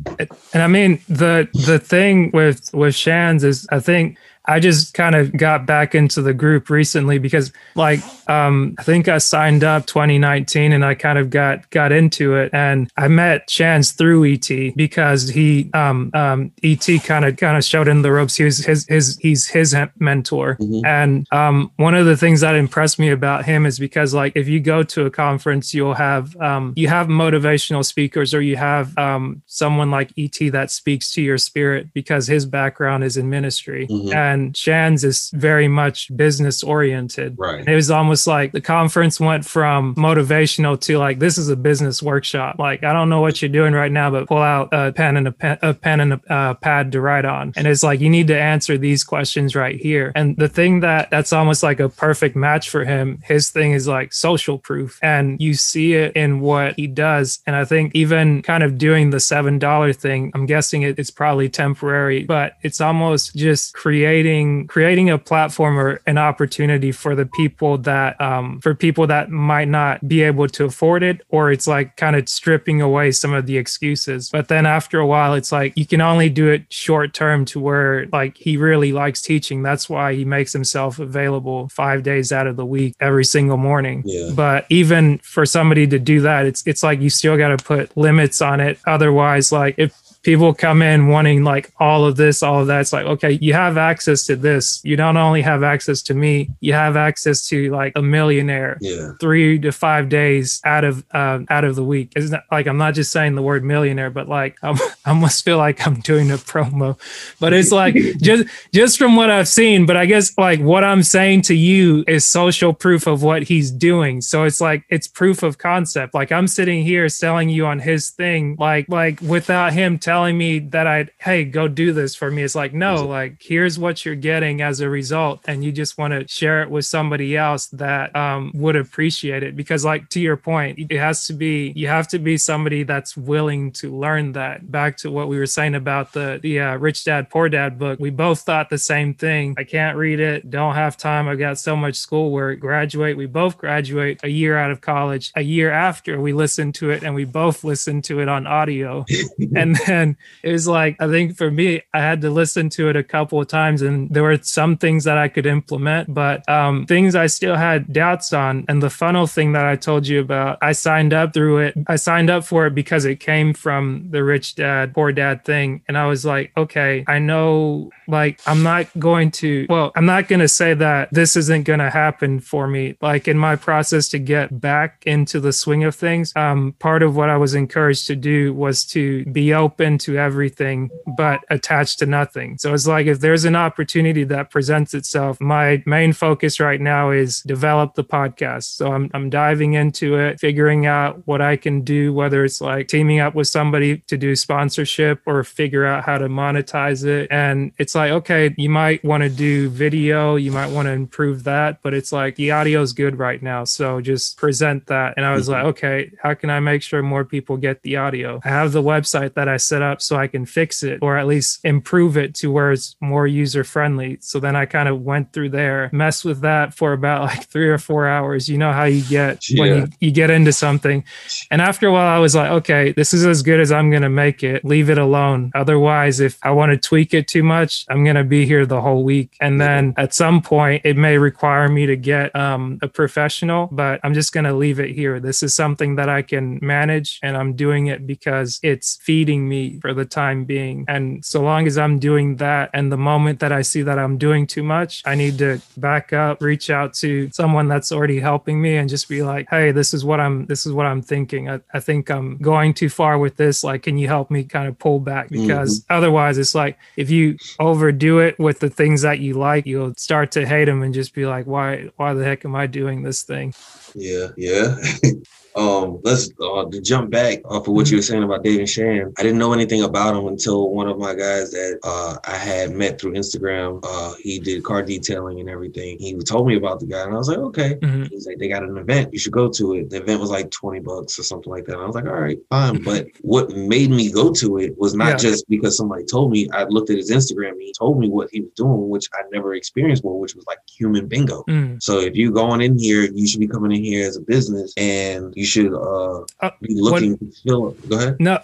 And I mean the the thing with with Shands is I think I just kind of got back into the group recently because like um I think I signed up 2019 and I kind of got got into it and I met Shands through ET because he um um ET kind of kind of showed him the ropes he was his his he's his mentor Mhm. and um one of the things that impressed me about him is because like if you go to a conference you'll have um you have motivational speakers or you have um someone like ET that speaks to your spirit because his background is in ministry Mhm. and Shands is very much business oriented right? it was almost like the conference went from motivational to like this is a business workshop. Like I don't know what you're doing right now, but pull out a pen and a pen, a pen and a uh, pad to write on. And it's like you need to answer these questions right here. And the thing that that's almost like a perfect match for him. His thing is like social proof, and you see it in what he does. And I think even kind of doing the seven dollar thing, I'm guessing it, it's probably temporary, but it's almost just creating creating a platform or an opportunity for the people that um, for people that might not be able to afford it, or it's like kind of stripping away some of the excuses. But then after a while, it's like you can only do it short term to where like he really likes teaching. That's why he makes himself available five days out of the week every single morning. Yeah. But even for somebody to do that, it's it's like you still got to put limits on it. Otherwise, like if people come in wanting like all of this, all of that, it's like okay, you have access to this. You don't only have access to me, you have access to like a millionaire Yeah. three to five days out of uh, out of the week. It's not like I'm not just saying the word millionaire, but like I'm, (laughs) I almost feel like I'm doing a promo. But it's like (laughs) just just from what I've seen. But I guess like what I'm saying to you is social proof of what he's doing. So it's like it's proof of concept. Like I'm sitting here selling you on his thing, like like without him telling me that I'd, hey go do this for me. It's like no, like here's what you're getting as a result, and you just want to share it with somebody else that um, would appreciate it. Because like to your point, it has to be you have to be somebody that's willing to learn that. Back to what we were saying about the the uh, Rich Dad Poor Dad book, we both thought the same thing. I can't read it, don't have time. I've got so much schoolwork. Graduate, we both graduate a year out of college. A year after we listened to it, and we both listened to it on audio (laughs) and then it was like i think for me i had to listen to it a couple of times and there were some things that i could implement but um, things i still had doubts on and the funnel thing that i told you about i signed up through it. I signed up for it because it came from the rich dad poor dad thing. And i was like okay i know like i'm not going to well i'm not going to say that this isn't going to happen for me. Like in my process to get back into the swing of things um, part of what i was encouraged to do was to be open to everything but attached to nothing. So it's like if there's an opportunity that presents itself my main focus right now is develop the podcast. So i'm, I'm diving into it figuring out what i can do whether it's like teaming up with somebody to do sponsorship or figure out how to monetize it. And it's like okay you might want to do video you might want to improve that but it's like the audio is good right now. So just present that. And i was mm-hmm. like okay how can i make sure more people get the audio? I have the website that i set up so i can fix it or at least improve it to where it's more user friendly so then i kind of went through there messed with that for about (laughs) like three or four hours you know how you get when you, you get into something and after a while, I was like, okay, this is as good as I'm going to make it. Leave it alone. Otherwise, if I want to tweak it too much, I'm going to be here the whole week. And then at some point, it may require me to get um, a professional, but I'm just going to leave it here. This is something that I can manage, and I'm doing it because it's feeding me for the time being. And so long as I'm doing that, and the moment that I see that I'm doing too much, I need to back up, reach out to someone that's already helping me, and just be like, hey, this is what I'm, this is what I'm thinking. I, I think I'm going too far with this. Like, can you help me kind of pull back? Mm-hmm. Because otherwise, it's like if you overdo it with the things that you like, you'll start to hate them and just be like, why, why the heck am I doing this thing? Yeah, yeah. (laughs) um, let's uh, to jump back off of what you were saying about David Shan. I didn't know anything about him until one of my guys that uh, I had met through Instagram. Uh, he did car detailing and everything. He told me about the guy, and I was like, okay. Mhm. He's like, they got an event. You should go to it. The event was like twenty bucks or something like that. And I was like, all right, fine. But what made me go to it was not Yeah. just because somebody told me. I looked at his Instagram. and He told me what he was doing, which I never experienced before, which was like human bingo. Mm. So if you're going in here, you should be coming in here as a business, and you should uh, Uh, be looking. fill Go ahead. No,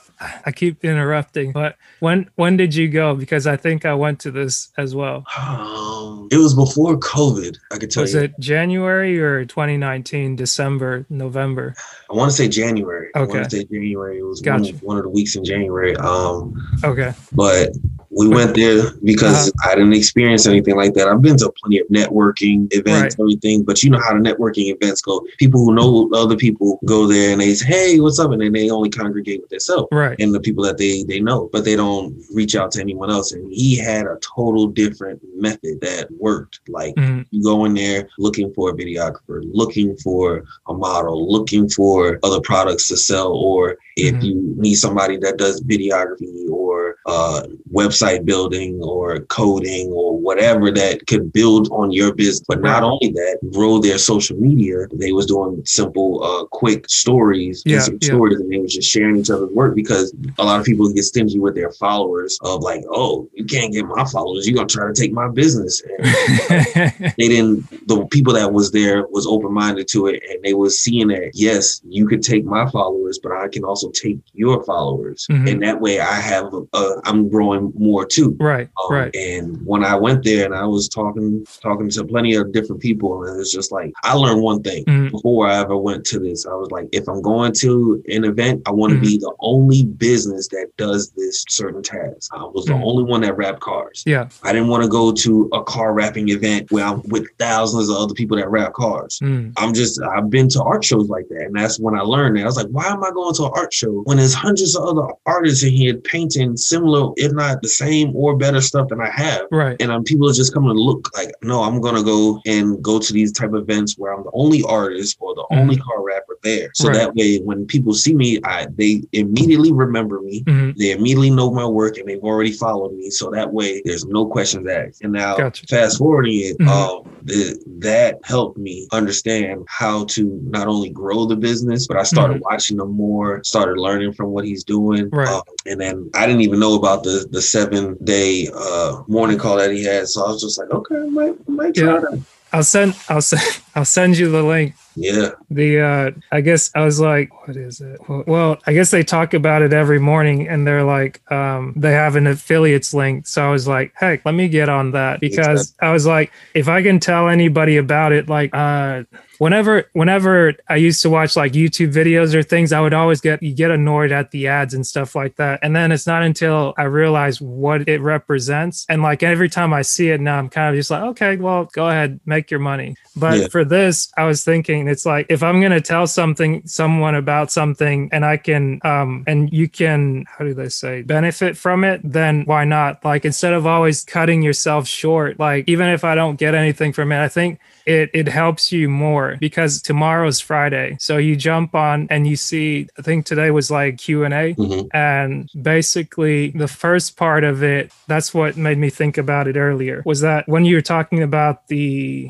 I keep interrupting, but when when did you go? Because I think I went to this as well. Um, it was before COVID. I could tell Was you. it January or 2019, December, November? I want to say January. I Okay. want to say January. It was one, Gotcha. one of the weeks in January. Um, Okay. but we went there because Uh-huh. I didn't experience anything like that. I've been to plenty of networking events, everything, but you know how the networking events go. People who know other people go there and they say, "Hey, what's up?" and then they only congregate with themselves. Right. and the people that they they know, but they don't reach out to anyone else. And he had a total different method that worked. Like Mhm. you go in there looking for a videographer, looking for a model, looking for other products to sell, or if Mhm. you need somebody that does videography or uh, website building or coding or whatever that could build on your business. But not only that, grow their social media. They was doing simple, uh, quick stories, Yeah, yeah. stories, and they was just sharing each other's work because a lot of people get stingy with their followers of like, oh, you can't get my followers. You're gonna try to take my business. And (laughs) they didn't the people that was there was open-minded to it and they was seeing that yes you could take my followers but i can also take your followers Mhm. and that way i have uh, i'm growing more too right. Um, Right. and when i went there and i was talking talking to plenty of different people and it's just like i learned one thing Mhm. before i ever went to this i was like if i'm going to an event i want to Mhm. be the only business that does this certain task i was the Mhm. only one that wrapped cars Yeah. I didn't want to go to a car wrapping event where I'm with thousands of other people that wrap cars. Mm. I'm just, I've been to art shows like that. And that's when I learned that. I was like, why am I going to an art show when there's hundreds of other artists in here painting similar, if not the same or better stuff than I have? Right. And um, people are just coming to look like, no, I'm going to go and go to these type of events where I'm the only artist or the only car wrapper there. So Mm-hmm. Right. that way, when people see me, I they immediately remember me Mhm. they immediately know my work and they've already followed me. So that way there's no questions asked. And now Gotcha. fast forwarding it, Mhm. um, the, that helped me understand how to not only grow the business, but I started watching him more, started learning from what he's doing. Mm-hmm. Right. Um, and then I didn't even know about the the seven day uh, morning call that he had. So I was just like, okay, I might, I might try Yeah. that. I'll send. I'll send. I'll send you the link. Yeah. The uh, I guess I was like, what is it? Well, well, I guess they talk about it every morning, and they're like, um, they have an affiliates link. So I was like, heck, let me get on that because I was like, if I can tell anybody about it, like, uh, whenever whenever I used to watch like YouTube videos or things, I would always get you get annoyed at the ads and stuff like that. And then it's not until I realize what it represents. And like every time I see it now, I'm kind of just like, okay, well, go ahead, make your money. But Yeah. for this, I was thinking it's like if I'm gonna tell something someone about something and I can um and you can how do they say benefit from it, then why not? Like instead of always cutting yourself short, like even if I don't get anything from it, I think it it helps you more because tomorrow's Friday. So you jump on and you see I think today was like Q and A Mhm. and basically the first part of it that's what made me think about it earlier was that when you were talking about the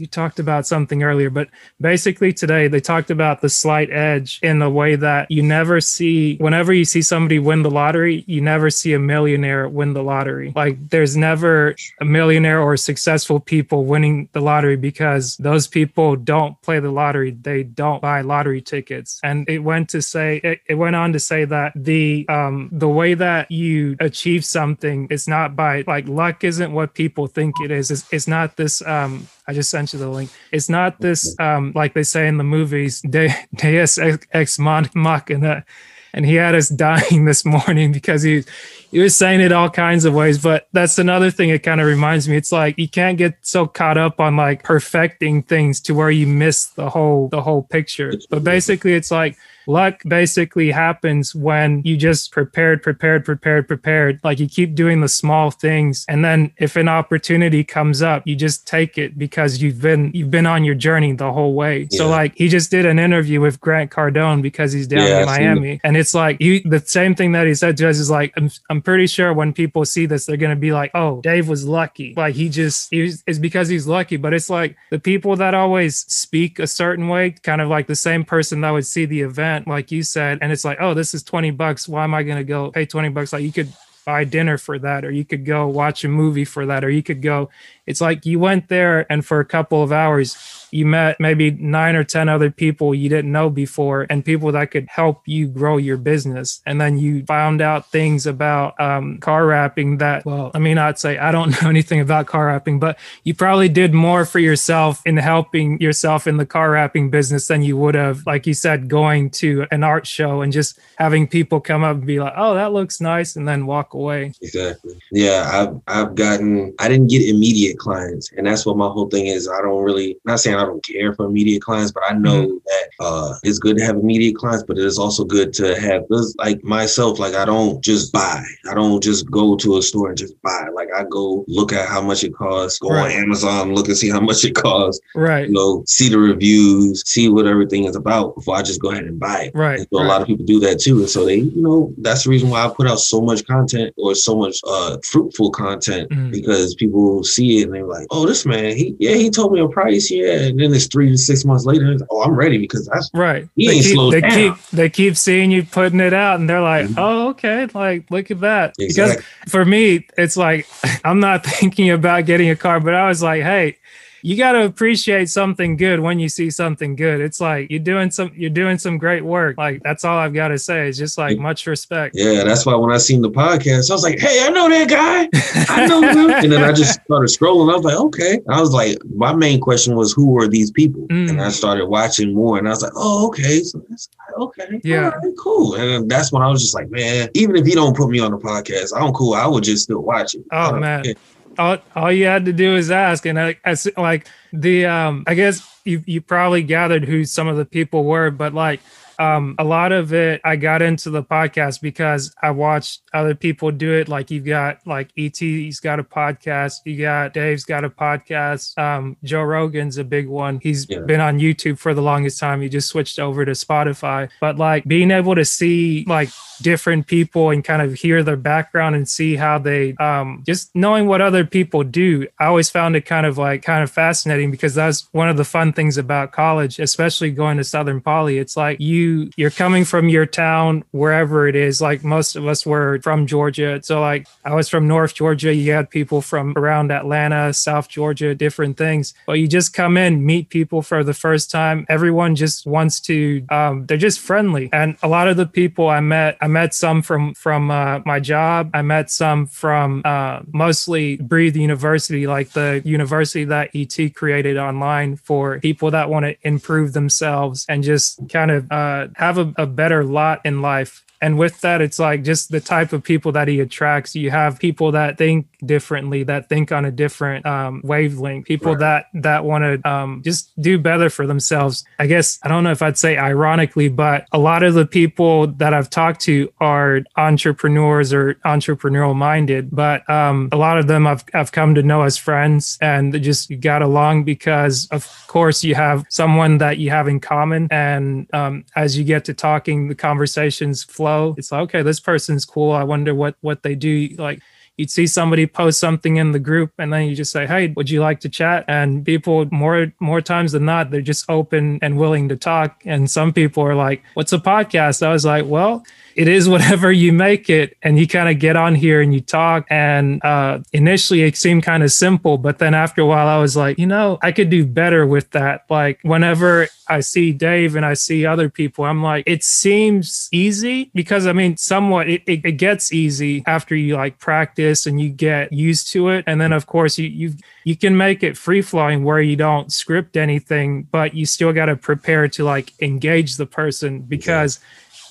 you talked about something earlier, but basically today they talked about the slight edge in the way that you never see, whenever you see somebody win the lottery, you never see a millionaire win the lottery. Like there's never a millionaire or successful people winning the lottery because those people don't play the lottery. They don't buy lottery tickets. And it went to say, it, it went on to say that the, um, the way that you achieve something is not by like luck isn't what people think it is. It's, it's not this, um, I just sent you the link. It's not this, um, like they say in the movies, De- Deus ex ex machina. And he had us (laughs) dying this morning because he he was saying it all kinds of ways, but that's another thing it kind of reminds me. It's like you can't get so caught up on like perfecting things to where you miss the whole the whole picture. But basically it's like luck basically happens when you just prepared, prepared, prepared, prepared. Like you keep doing the small things. And then if an opportunity comes up, you just take it because you've been you've been on your journey the whole way. Yeah. So like he just did an interview with Grant Cardone because he's down yeah, in Miami. And it's like you the same thing that he said to us is like, I'm I'm pretty sure when people see this, they're gonna be like, Oh, Dave was lucky. Like he just was, it's because he's lucky. But it's like the people that always speak a certain way, kind of like the same person that would see the event event, like you said, and it's like, oh, this is 20 bucks. Why am I going to go pay 20 bucks? Like you could buy dinner for that, or you could go watch a movie for that, or you could go. It's like you went there and for a couple of hours, you met maybe nine or 10 other people you didn't know before and people that could help you grow your business. And then you found out things about um, car wrapping that, well, I mean, I'd say I don't (laughs) know anything about car wrapping, but you probably did more for yourself in helping yourself in the car wrapping business than you would have, like you said, going to an art show and just having people come up and be like, oh, that looks nice, and then walk away. Exactly. Yeah, I've, I've gotten, I didn't get immediate clients. And that's what my whole thing is. I don't really, not saying I don't care for immediate clients, but I know mm-hmm. that uh, it's good to have immediate clients, but it is also good to have like myself. Like I don't just buy. I don't just go to a store and just buy. Like I go look at how much it costs, go right. on Amazon, look and see how much it costs. Right. You know, see the reviews, see what everything is about before I just go ahead and buy it. Right. And so right. a lot of people do that too. And so they, you know, that's the reason why I put out so much content or so much uh, fruitful content mm. because people see it and they're like, oh, this man, he yeah, he told me a price, yeah, and then it's three to six months later, oh, I'm ready because that's right. He they keep, they keep they keep seeing you putting it out, and they're like, mm-hmm. oh, okay, like look at that. Exactly. Because for me, it's like (laughs) I'm not (laughs) thinking about getting a car, but I was like, hey you got to appreciate something good when you see something good. It's like you're doing some you're doing some great work. Like that's all I've got to say. It's just like much respect. Yeah, that's why when I seen the podcast, I was like, "Hey, I know that guy. I know him." (laughs) and then I just started scrolling. I was like, "Okay." I was like, my main question was, "Who are these people?" Mm. And I started watching more, and I was like, "Oh, okay." So that's okay. Yeah, right, cool. And that's when I was just like, "Man, even if he don't put me on the podcast, I'm cool. I would just still watch it." Oh man all, all you had to do is ask and I, I like the um i guess you you probably gathered who some of the people were but like um, a lot of it I got into the podcast because I watched other people do it. Like you've got like ET's got a podcast, you got Dave's got a podcast. Um, Joe Rogan's a big one. He's yeah. been on YouTube for the longest time. He just switched over to Spotify. But like being able to see like different people and kind of hear their background and see how they um, just knowing what other people do. I always found it kind of like kind of fascinating because that's one of the fun things about college, especially going to Southern Poly. It's like you you're coming from your town wherever it is. Like most of us were from Georgia, so like I was from North Georgia. You had people from around Atlanta, South Georgia, different things. But you just come in, meet people for the first time. Everyone just wants to. Um, they're just friendly, and a lot of the people I met. I met some from from uh, my job. I met some from uh, mostly Breathe University, like the university that ET created online for people that want to improve themselves and just kind of uh, have a, a better lot in life and with that it's like just the type of people that he attracts you have people that think differently that think on a different um, wavelength people right. that that want to um, just do better for themselves i guess i don't know if i'd say ironically but a lot of the people that i've talked to are entrepreneurs or entrepreneurial minded but um, a lot of them I've, I've come to know as friends and they just got along because of course you have someone that you have in common and um, as you get to talking the conversations flow flow. It's like, okay, this person's cool. I wonder what what they do. Like you'd see somebody post something in the group and then you just say hey would you like to chat? And people more more times than not they're just open and willing to talk. And some people are like what's a podcast? I was like well it is (laughs) whatever you make it and you kind of get on here and you talk. And uh, initially it seemed kind of simple but then after a while i was like you know i could do better with that. Like whenever i see dave and i see other people i'm like it seems easy because i mean somewhat it, it, it gets easy after you like practice and you get used to it and then of course you you you can make it free flowing where you don't script anything but you still got to prepare to like engage the person because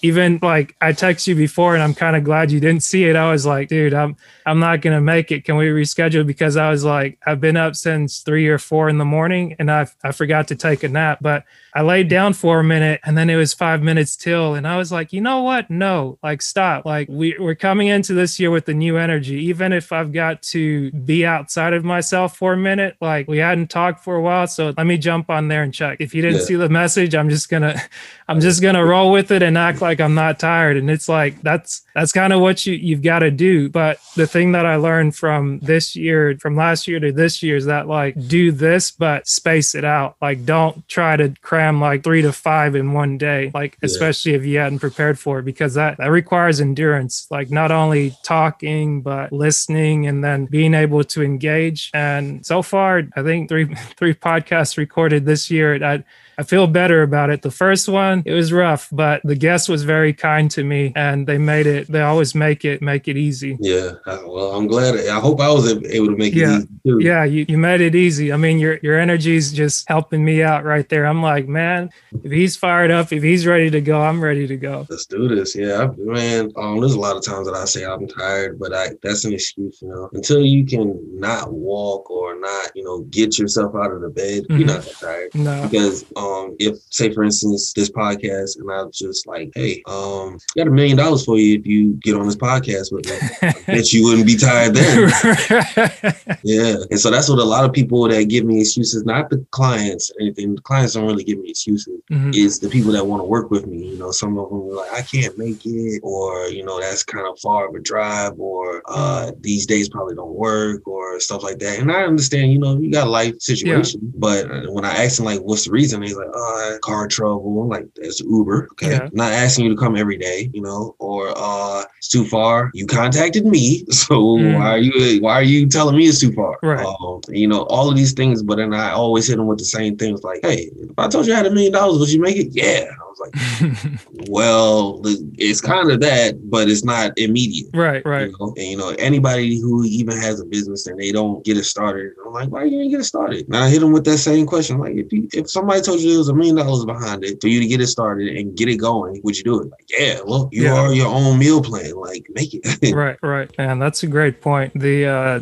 even like I text you before and I'm kind of glad you didn't see it. I was like, dude, I'm I'm not gonna make it. Can we reschedule? Because I was like, I've been up since three or four in the morning and I I forgot to take a nap. But I laid down for a minute and then it was five minutes till. And I was like, you know what? No, like stop. Like we, we're coming into this year with the new energy. Even if I've got to be outside of myself for a minute, like we hadn't talked for a while. So let me jump on there and check. If you didn't yeah. see the message, I'm just gonna (laughs) I'm just gonna roll with it and act like I'm not tired. And it's like that's that's kind of what you you've got to do. But the thing that I learned from this year, from last year to this year, is that like do this, but space it out. Like don't try to cram like three to five in one day. Like yeah. especially if you hadn't prepared for it, because that that requires endurance. Like not only talking but listening and then being able to engage. And so far, I think three (laughs) three podcasts recorded this year. I I feel better about it. The first one, it was rough, but the guest was very kind to me and they made it, they always make it, make it easy. Yeah. Well, I'm glad. I hope I was able to make yeah. it easy too. Yeah. You, you made it easy. I mean, your, your energy is just helping me out right there. I'm like, man, if he's fired up, if he's ready to go, I'm ready to go. Let's do this. Yeah. Man, um, there's a lot of times that I say I'm tired, but I, that's an excuse, you know, until you can not walk or not, you know, get yourself out of the bed, mm-hmm. you're not that tired. No. Because, um, um, if say for instance this podcast and I was just like, hey, um, got a million dollars for you if you get on this podcast with me, (laughs) I bet you wouldn't be tired then. (laughs) yeah, and so that's what a lot of people that give me excuses, not the clients, anything. The clients don't really give me excuses. Mm-hmm. Is the people that want to work with me. You know, some of them are like, I can't make it, or you know, that's kind of far of a drive, or uh, these days probably don't work, or stuff like that. And I understand, you know, you got a life situation, yeah. but when I ask them like, what's the reason, he's like, uh, car trouble, like it's Uber. Okay. Yeah. Not asking you to come every day, you know, or uh it's too far. You contacted me. (laughs) So mm. why are you why are you telling me it's too far? Right. Um, you know, all of these things, but then I always hit them with the same things like, hey, if I told you I had a million dollars, would you make it? Yeah. Was like, well, it's kind of that, but it's not immediate. Right, right. You know? And you know, anybody who even has a business and they don't get it started, I'm like, why you ain't get it started? And I hit them with that same question. I'm like, if you, if somebody told you there was a million dollars behind it for you to get it started and get it going, would you do it? Like, yeah, look, you yeah. are your own meal plan. Like, make it. (laughs) right, right. And that's a great point. The uh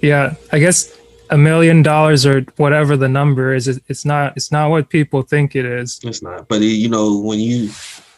yeah, I guess a million dollars or whatever the number is, it's not it's not what people think it is. It's not. But it, you know, when you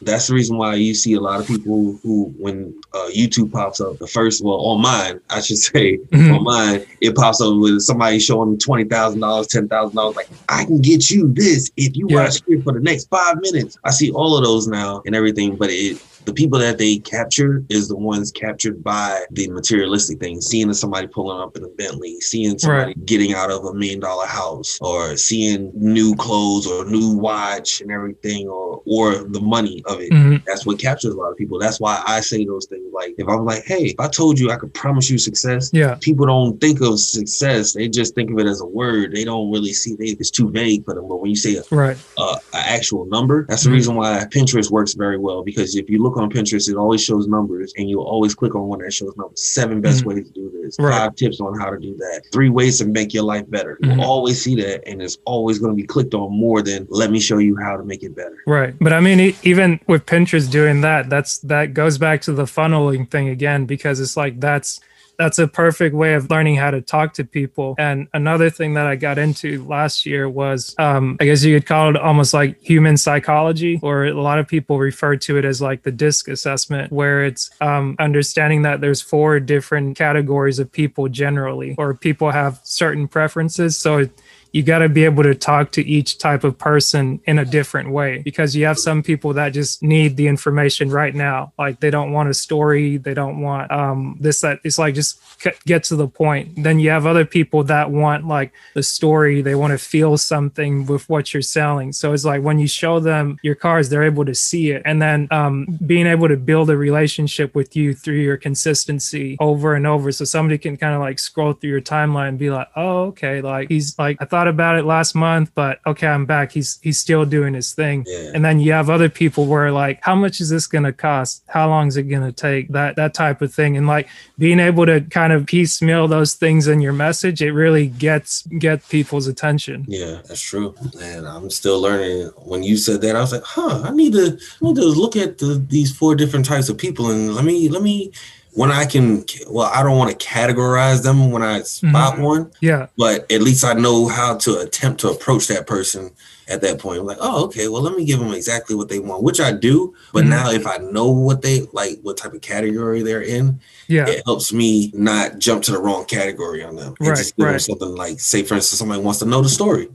that's the reason why you see a lot of people who, when uh, YouTube pops up, the first, well, on mine, I should (laughs) say, mm-hmm. on mine, it pops up with somebody showing twenty thousand dollars, ten thousand dollars. Like, I can get you this if you yeah. watch here for the next five minutes. I see all of those now and everything, but it the people that they capture is the ones captured by the materialistic thing, Seeing somebody pulling up in a Bentley, seeing somebody right. getting out of a million dollar house, or seeing new clothes or new watch and everything, or or the money of it. Mm-hmm. That's what captures a lot of people. That's why I say those things. Like if I'm like, hey, if I told you I could promise you success, yeah, people don't think of success. They just think of it as a word. They don't really see they, it's too vague for them. But when you say a, right, uh, an actual number, that's mm-hmm. the reason why Pinterest works very well because if you look on Pinterest, it always shows numbers, and you'll always click on one that shows numbers. Seven best mm-hmm. ways to do this. Right. Five tips on how to do that. Three ways to make your life better. You'll mm-hmm. always see that, and it's always going to be clicked on more than let me show you how to make it better. Right. But I mean, even with Pinterest doing that, that's that goes back to the funneling thing again because it's like that's that's a perfect way of learning how to talk to people. And another thing that I got into last year was, um, I guess you could call it almost like human psychology, or a lot of people refer to it as like the DISC assessment, where it's um, understanding that there's four different categories of people generally, or people have certain preferences. So it, you got to be able to talk to each type of person in a different way because you have some people that just need the information right now. Like they don't want a story. They don't want um, this that it's like just get to the point. Then you have other people that want like the story. They want to feel something with what you're selling. So it's like when you show them your cars they're able to see it. And then um, being able to build a relationship with you through your consistency over and over. So somebody can kind of like scroll through your timeline and be like oh okay. Like he's like i thought thought about it last month, but okay, I'm back. He's he's still doing his thing. Yeah. And then you have other people where like, how much is this gonna cost? How long is it gonna take? That that type of thing. And like being able to kind of piecemeal those things in your message, it really gets get people's attention. Yeah, that's true. And I'm still learning. When you said that, I was like, huh, I need to I need to look at the, these four different types of people and let me let me when I can well, I don't want to categorize them when I spot Mhm. one, Yeah. but at least I know how to attempt to approach that person at that point. I'm like, oh, okay, well, let me give them exactly what they want, which I do. But Mhm. now if I know what they like, what type of category they're in, Yeah. it helps me not jump to the wrong category on them. Right, just give them right. something like, say, for instance, somebody wants to know the story.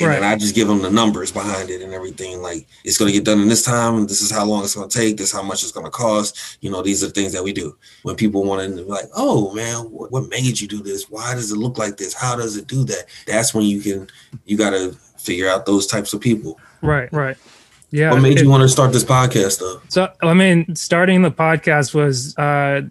And then I just give them the numbers behind it and everything. Like it's going to get done in this time. This is how long it's going to take. This is how much it's going to cost. You know, these are the things that we do. When people want to be like, oh man, what, what made you do this? Why does it look like this? How does it do that? That's when you can, you got to figure out those types of people. Right. Right. Yeah. what made it- you want to start this podcast though? So I mean, starting the podcast was uh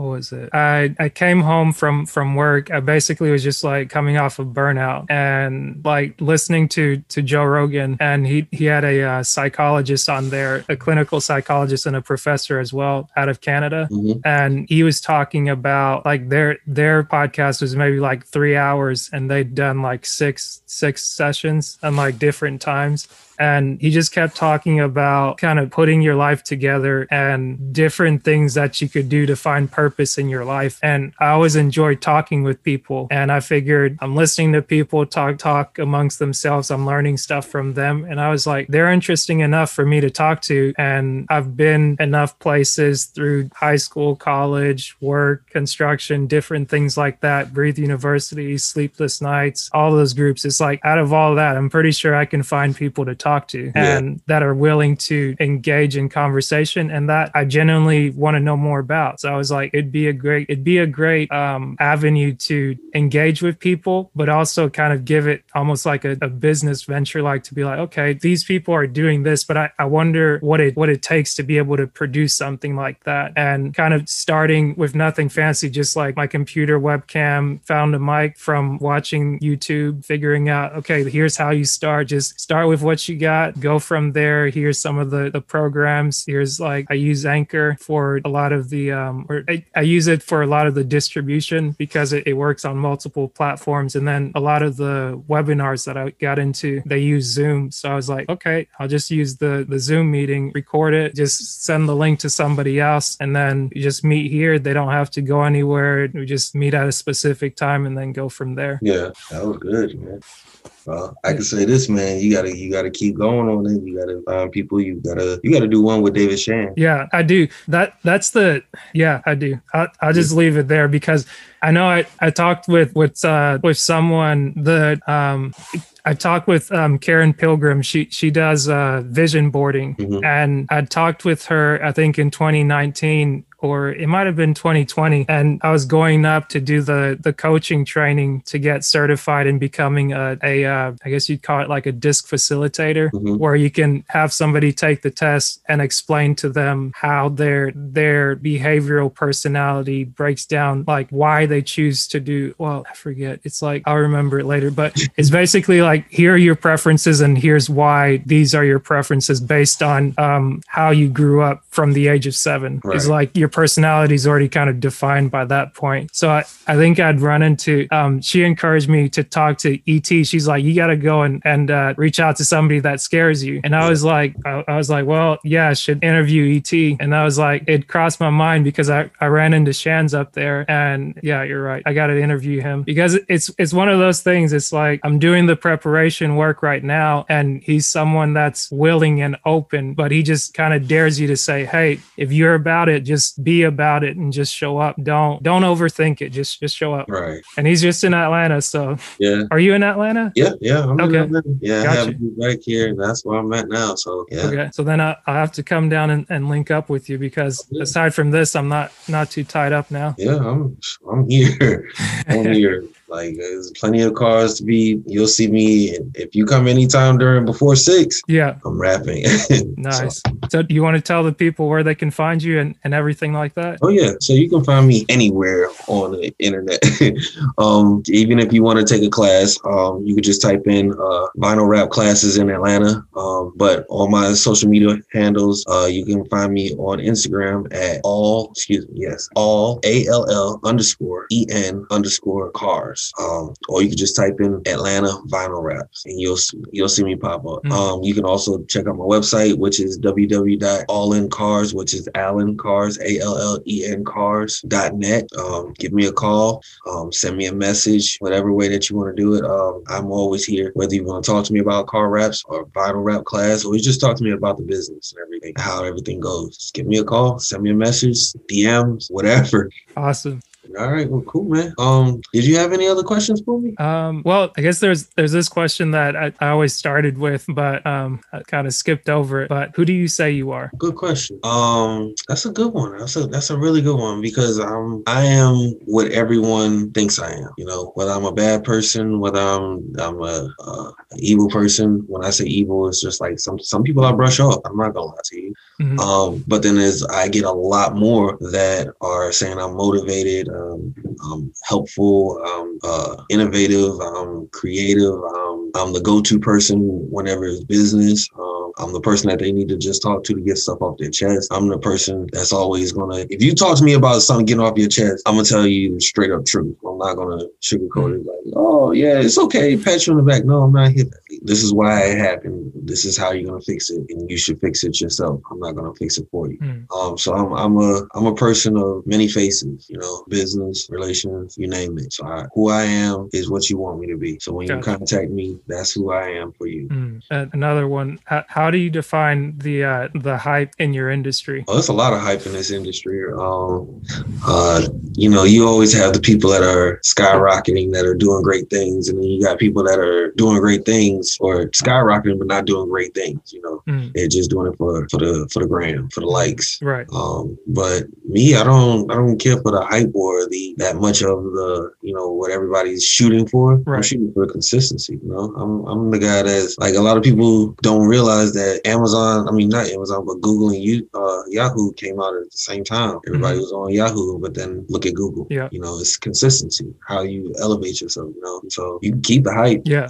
what was it? I I came home from from work. I basically was just like coming off of burnout and like listening to to Joe Rogan, and he he had a uh, psychologist on there, a clinical psychologist and a professor as well out of Canada Mhm. and he was talking about like their their podcast was maybe like three hours and they'd done like six six sessions and like different times and he just kept talking about kind of putting your life together and different things that you could do to find purpose in your life. And i always enjoyed talking with people and i figured i'm listening to people talk talk amongst themselves. I'm learning stuff from them. And i was like they're interesting enough for me to talk to. And i've been enough places through high school college work construction different things like that breathe university sleepless nights all those groups. It's like out of all that i'm pretty sure i can find people to talk to Yeah. and that are willing to engage in conversation and that i genuinely want to know more about. So i was like it'd be a great it'd be a great um, avenue to engage with people but also kind of give it almost like a, a business venture like to be like okay these people are doing this but I, I wonder what it what it takes to be able to produce something like that. And kind of starting with nothing fancy just like my computer webcam found a mic from watching youtube figuring out okay here's how you start. Just start with what you got go from there. Here's some of the the programs. Here's like i use anchor for a lot of the um or I, I use it for a lot of the distribution because it, it works on multiple platforms. And then a lot of the webinars that i got into they use zoom. So i was like okay i'll just use the the zoom meeting record it just send the link to somebody else. And then you just meet here. They don't have to go anywhere. We just meet at a specific time and then go from there. Yeah. That was good, man. Well, I can say this, man. You gotta, you gotta keep going on it. You gotta find people. You gotta, you gotta do one with David Shan. Yeah, I do. That that's the yeah, I do. I, I'll just leave it there because I know I, I talked with with uh, with someone that um I talked with um, Karen Pilgrim. She she does uh, vision boarding, Mhm. and I talked with her. I think in 2019 or it might have been 2020 and i was going up to do the the coaching training to get certified in becoming a, a uh, i guess you'd call it like a disc facilitator Mhm. where you can have somebody take the test and explain to them how their their behavioral personality breaks down like why they choose to do well i forget it's like i'll remember it later but (laughs) it's basically like here are your preferences and here's why these are your preferences based on um, how you grew up from the age of seven it's Right. like your personality is already kind of defined by that point. So i, I think i'd run into um, she encouraged me to talk to et she's like you got to go and, and uh, reach out to somebody that scares you. And i was like I, I was like well yeah i should interview et and i was like it crossed my mind because i, I ran into shands up there. And yeah you're right. I got to interview him because it's it's one of those things. It's like i'm doing the preparation work right now and he's someone that's willing and open but he just kind of dares you to say hey if you're about it just be about it and just show up don't don't overthink it just just show up Right. and he's just in atlanta so Yeah. are you in atlanta Yeah. Yeah. I'm in Okay. Atlanta. Yeah. I Gotcha. have you back here, that's where I'm at now. So yeah. Okay, so then I, I have to come down and, and link up with you because Yeah. aside from this, I'm not not too tied up now. Yeah. I'm. I'm here. (laughs) I'm here. Like there's plenty of cars to be. You'll see me, if you come anytime during before six, Yeah, I'm wrapping. (laughs) nice. So, do you want to tell the people where they can find you and, and everything like that? Oh yeah, so you can find me anywhere on the internet. (laughs) um, even if you want to take a class, um, you could just type in uh, vinyl wrap classes in Atlanta. Um, but on my social media handles, uh, you can find me on Instagram at all, excuse me, yes, all A L L underscore E N underscore cars. Um, or you can just type in Atlanta vinyl wraps and you'll you'll see me pop up. Mm. Um, you can also check out my website, which is www.allencars, which is Allen Cars, A L L E N Cars.net. Um, give me a call, um, send me a message, whatever way that you want to do it. Um, I'm always here, whether you want to talk to me about car wraps or vinyl wrap class, or you just talk to me about the business and everything, how everything goes. Just give me a call, send me a message, DMs, whatever. Awesome. All right, well, cool, man. Um, did you have any other questions for me? Um, well, I guess there's there's this question that I, I always started with, but um, I kind of skipped over it. But who do you say you are? Good question. Um, that's a good one. That's a that's a really good one because I'm I am what everyone thinks I am. You know, whether I'm a bad person, whether I'm I'm a, uh evil person. When I say evil, it's just like some some people I brush off. I'm not gonna lie to you. Mhm. Um, but then as I get a lot more that are saying I'm motivated, um, um helpful, um, uh, innovative, um, creative. Um, I'm the go-to person whenever it's business. Um, I'm the person that they need to just talk to to get stuff off their chest. I'm the person that's always gonna. If you talk to me about something getting off your chest, I'm gonna tell you straight up truth. I'm not gonna sugarcoat it. Like, oh yeah, it's okay. Pat you on the back. No, I'm not here. This is why it happened. This is how you're gonna fix it, and you should fix it yourself. I'm not gonna fix it for you. Mm. Um, so I'm I'm a I'm a person of many faces, you know, business, relations, you name it. So I, who I am is what you want me to be. So when you contact me, that's who I am for you. Mm. Uh, another one. How, how do you define the uh, the hype in your industry? Oh, there's a lot of hype in this industry. Um, uh, you know, you always have the people that are skyrocketing, that are doing great things, and then you got people that are doing great things or skyrocketing but not doing great things. You know, Mm. they're just doing it for for the for the gram, for the likes. Right. Um, but me, I don't, I don't care for the hype or the that much of the, you know, what everybody's shooting for. I'm shooting for consistency. You know, I'm, I'm the guy that's like a lot of people don't realize that Amazon, I mean not Amazon, but Google and you, uh, Yahoo came out at the same time. Everybody was on Yahoo, but then look at Google. Yeah. You know, it's consistency, how you elevate yourself. You know, so you can keep the hype. Yeah.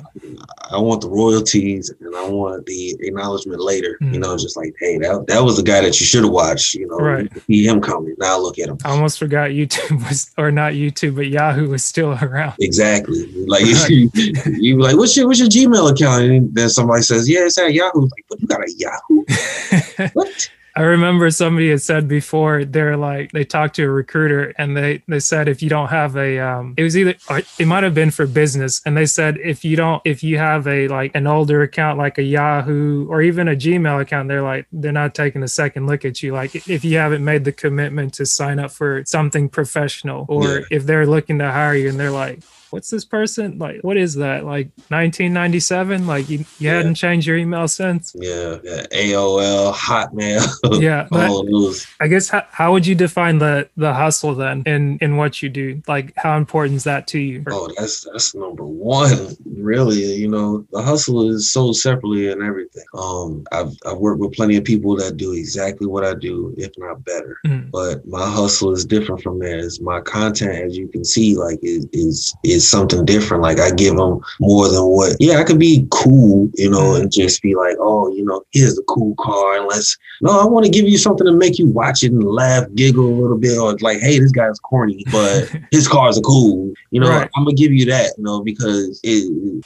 I want the royalties and I want the acknowledgement later. You Mhm. know, just like, hey, that that was the guy that you should have watched. You know, Right. see him coming. Now look at him. I almost forgot YouTube (laughs) was, or not YouTube, but Yahoo was still (laughs) around. Exactly. Like Right. (laughs) you, you like, what's your what's your Gmail account? And then somebody says, yeah, it's at Yahoo. Like, but you got a Yahoo? What? I remember somebody had said before they're like they talked to a recruiter and they they said if you don't have a um it was either it might have been for business and they said if you don't if you have a like an older account like a Yahoo or even a Gmail account they're like they're not taking a second look at you like if you haven't made the commitment to sign up for something professional or Yeah. if they're looking to hire you and they're like what's this person like what is that like 1997 like you, you Yeah. hadn't changed your email since Yeah, yeah. AOL, Hotmail, (laughs) yeah all of those. I guess how, how would you define the the hustle then in in what you do? Like how important is that to you? Oh, that's that's number one. Really, you know, the hustle is sold separately and everything. Um, I've I've worked with plenty of people that do exactly what I do, if not better. Mm. But my hustle is different from theirs. My content, as you can see, like is is is something different. Like I give them more than what. Yeah, I could be cool, you know, mm-hmm. and just be like, oh, you know, here's the cool car, and let's. No, I want to give you something to make you watch it and laugh, giggle a little bit, or like, hey, this guy's corny, but (laughs) his cars are cool. You know, Right. I'm gonna give you that, you know, because it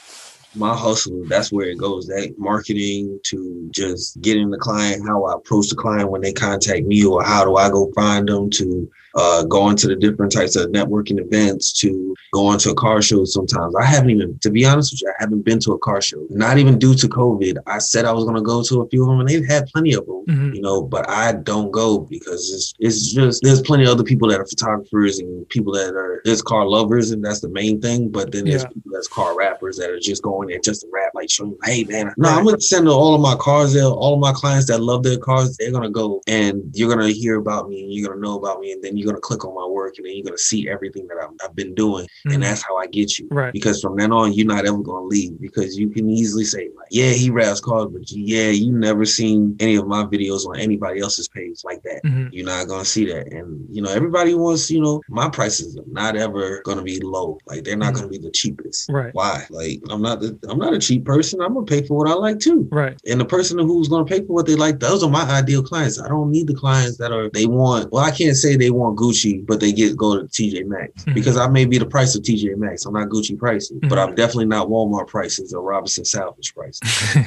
my hustle, that's where it goes. That marketing to just getting the client, how I approach the client when they contact me, or how do I go find them to uh, go into the different types of networking events to going to a car show sometimes. I haven't even, to be honest with you, I haven't been to a car show. Not even due to COVID. I said I was gonna go to a few of them and they've had plenty of them Mhm. you know, but I don't go because it's it's just there's plenty of other people that are photographers and people that are there's car lovers and that's the main thing. But then there's Yeah. people that's car wrappers that are just going there just to wrap, like showing, hey man, no, I'm gonna send all of my cars there, all of my clients that love their cars, they're gonna go and you're gonna hear about me and you're gonna know about me, and then you're you're gonna click on my work, and then you're gonna see everything that I've, I've been doing, Mhm. and that's how I get you. Right. Because from then on, you're not ever gonna leave because you can easily say like, yeah, he wraps cars, but yeah, you never seen any of my videos on anybody else's page like that. Mhm. You're not gonna see that, and you know everybody wants. You know, my prices are not ever gonna be low. Like they're not Mhm. gonna be the cheapest. Right. Why? Like I'm not. The, I'm not a cheap person. I'm gonna pay for what I like too. Right. And the person who's gonna pay for what they like, those are my ideal clients. I don't need the clients that are they want. Well, I can't say they want Gucci, but they get go to TJ Maxx Mhm. because I may be the price of TJ Maxx. I'm not Gucci prices, but Mhm. I'm definitely not Walmart prices or Robinson Salvage prices. (laughs)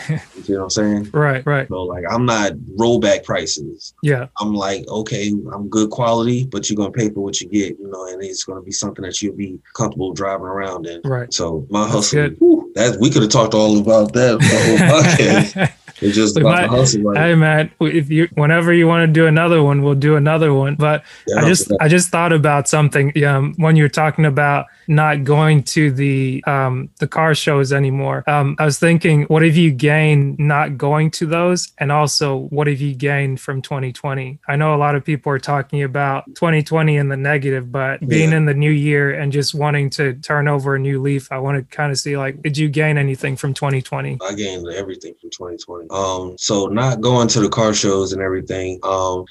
You know what I'm saying? right. Right. So like I'm not rollback prices. Yeah. I'm like, okay, I'm good quality, but you're gonna pay for what you get, you know, and it's gonna be something that you'll be comfortable driving around in. Right. So my That's hustle, good. that we could have talked all about that whole (laughs) podcast. It's just about might- the hustle. Like, hey man, if you whenever you want to do another one, we'll do another one. But yeah, I just I just thought about something um, when you're talking about not going to the um, the car shows anymore. Um, I was thinking, what have you gained not going to those, and also what have you gained from 2020? I know a lot of people are talking about 2020 in the negative, but being Yeah. in the new year and just wanting to turn over a new leaf, I want to kind of see like, did you gain anything from 2020? I gained everything from 2020. Um, so not going to the car shows and everything, um,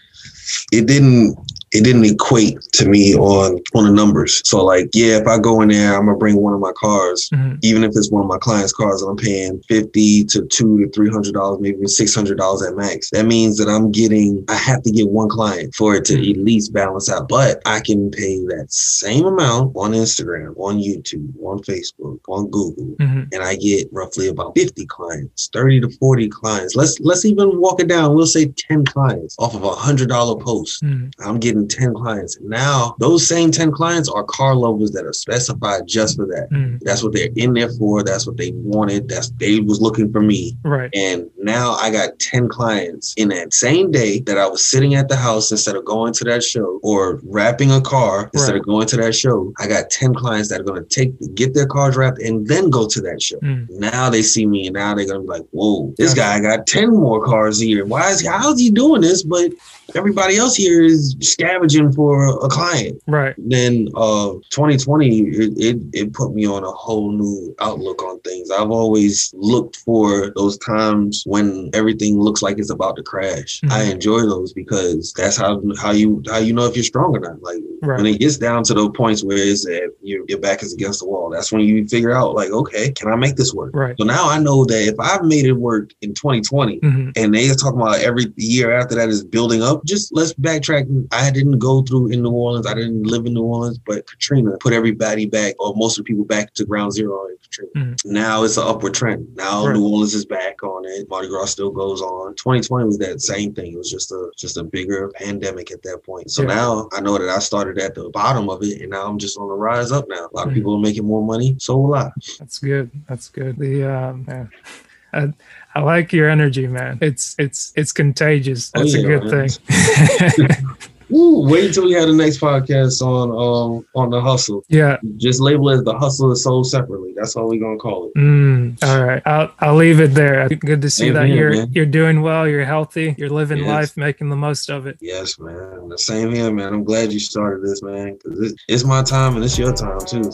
it didn't it didn't equate to me on on the numbers. So like, yeah, if I go in there, I'm gonna bring one of my cars, Mhm. even if it's one of my clients' cars, and I'm paying fifty to two to three hundred dollars, maybe six hundred dollars at max. That means that I'm getting I have to get one client for it to Mhm. at least balance out. But I can pay that same amount on Instagram, on YouTube, on Facebook, on Google, Mhm. and I get roughly about 50 clients, 30 to 40 clients. Let's let's even walk it down. We'll say 10 clients off of a hundred dollar post. Mhm. I'm getting 10 clients. Now those same 10 clients are car lovers that are specified just for that. Mhm. That's what they're in there for. That's what they wanted. That's they was looking for me. Right. And now I got 10 clients in that same day that I was sitting at the house instead of going to that show or wrapping a car instead Right. of going to that show. I got 10 clients that are going to take get their cars wrapped and then go to that show. Mhm. Now they see me and now they're going to be like, whoa, this guy got 10 more cars here. Why is he, how is he doing this? But everybody else here is scavenging for a client Right. then uh 2020 it, it it put me on a whole new outlook on things i've always looked for those times when everything looks like it's about to crash Mhm. i enjoy those because that's how how you how you know if you're strong or not like Right. when it gets down to those points where it's that your, your back is against the wall that's when you figure out like okay can i make this work Right. so now i know that if i've made it work in 2020 Mhm. and they are talking about every year after that is building up. Just let's backtrack. I didn't go through in New Orleans. I didn't live in New Orleans, but Katrina put everybody back, or most of the people back to ground zero in Katrina. Mhm. Now it's an upward trend. Now Right. New Orleans is back on it. Mardi Gras still goes on. 2020 was that same thing. It was just a just a bigger pandemic at that point. So Yeah. now I know that I started at the bottom of it, and now I'm just on the rise up. Now a lot of Mhm. people are making more money. So will I. That's good. That's good. The um, yeah. (laughs) I, like your energy, man. It's it's it's contagious. Oh, That's a good man. thing. (laughs) Woo, wait until we have the next podcast on um on the hustle. yeah. Just label it the hustle is sold separately. That's all we're gonna call it. Mm, all right. I'll I'll leave it there. Good to see Same that here, you're man. you're doing well. You're healthy. You're living Yes. life, making the most of it. Yes, man. The same here, man. I'm glad you started this, man. Cause it, it's my time and it's your time too. So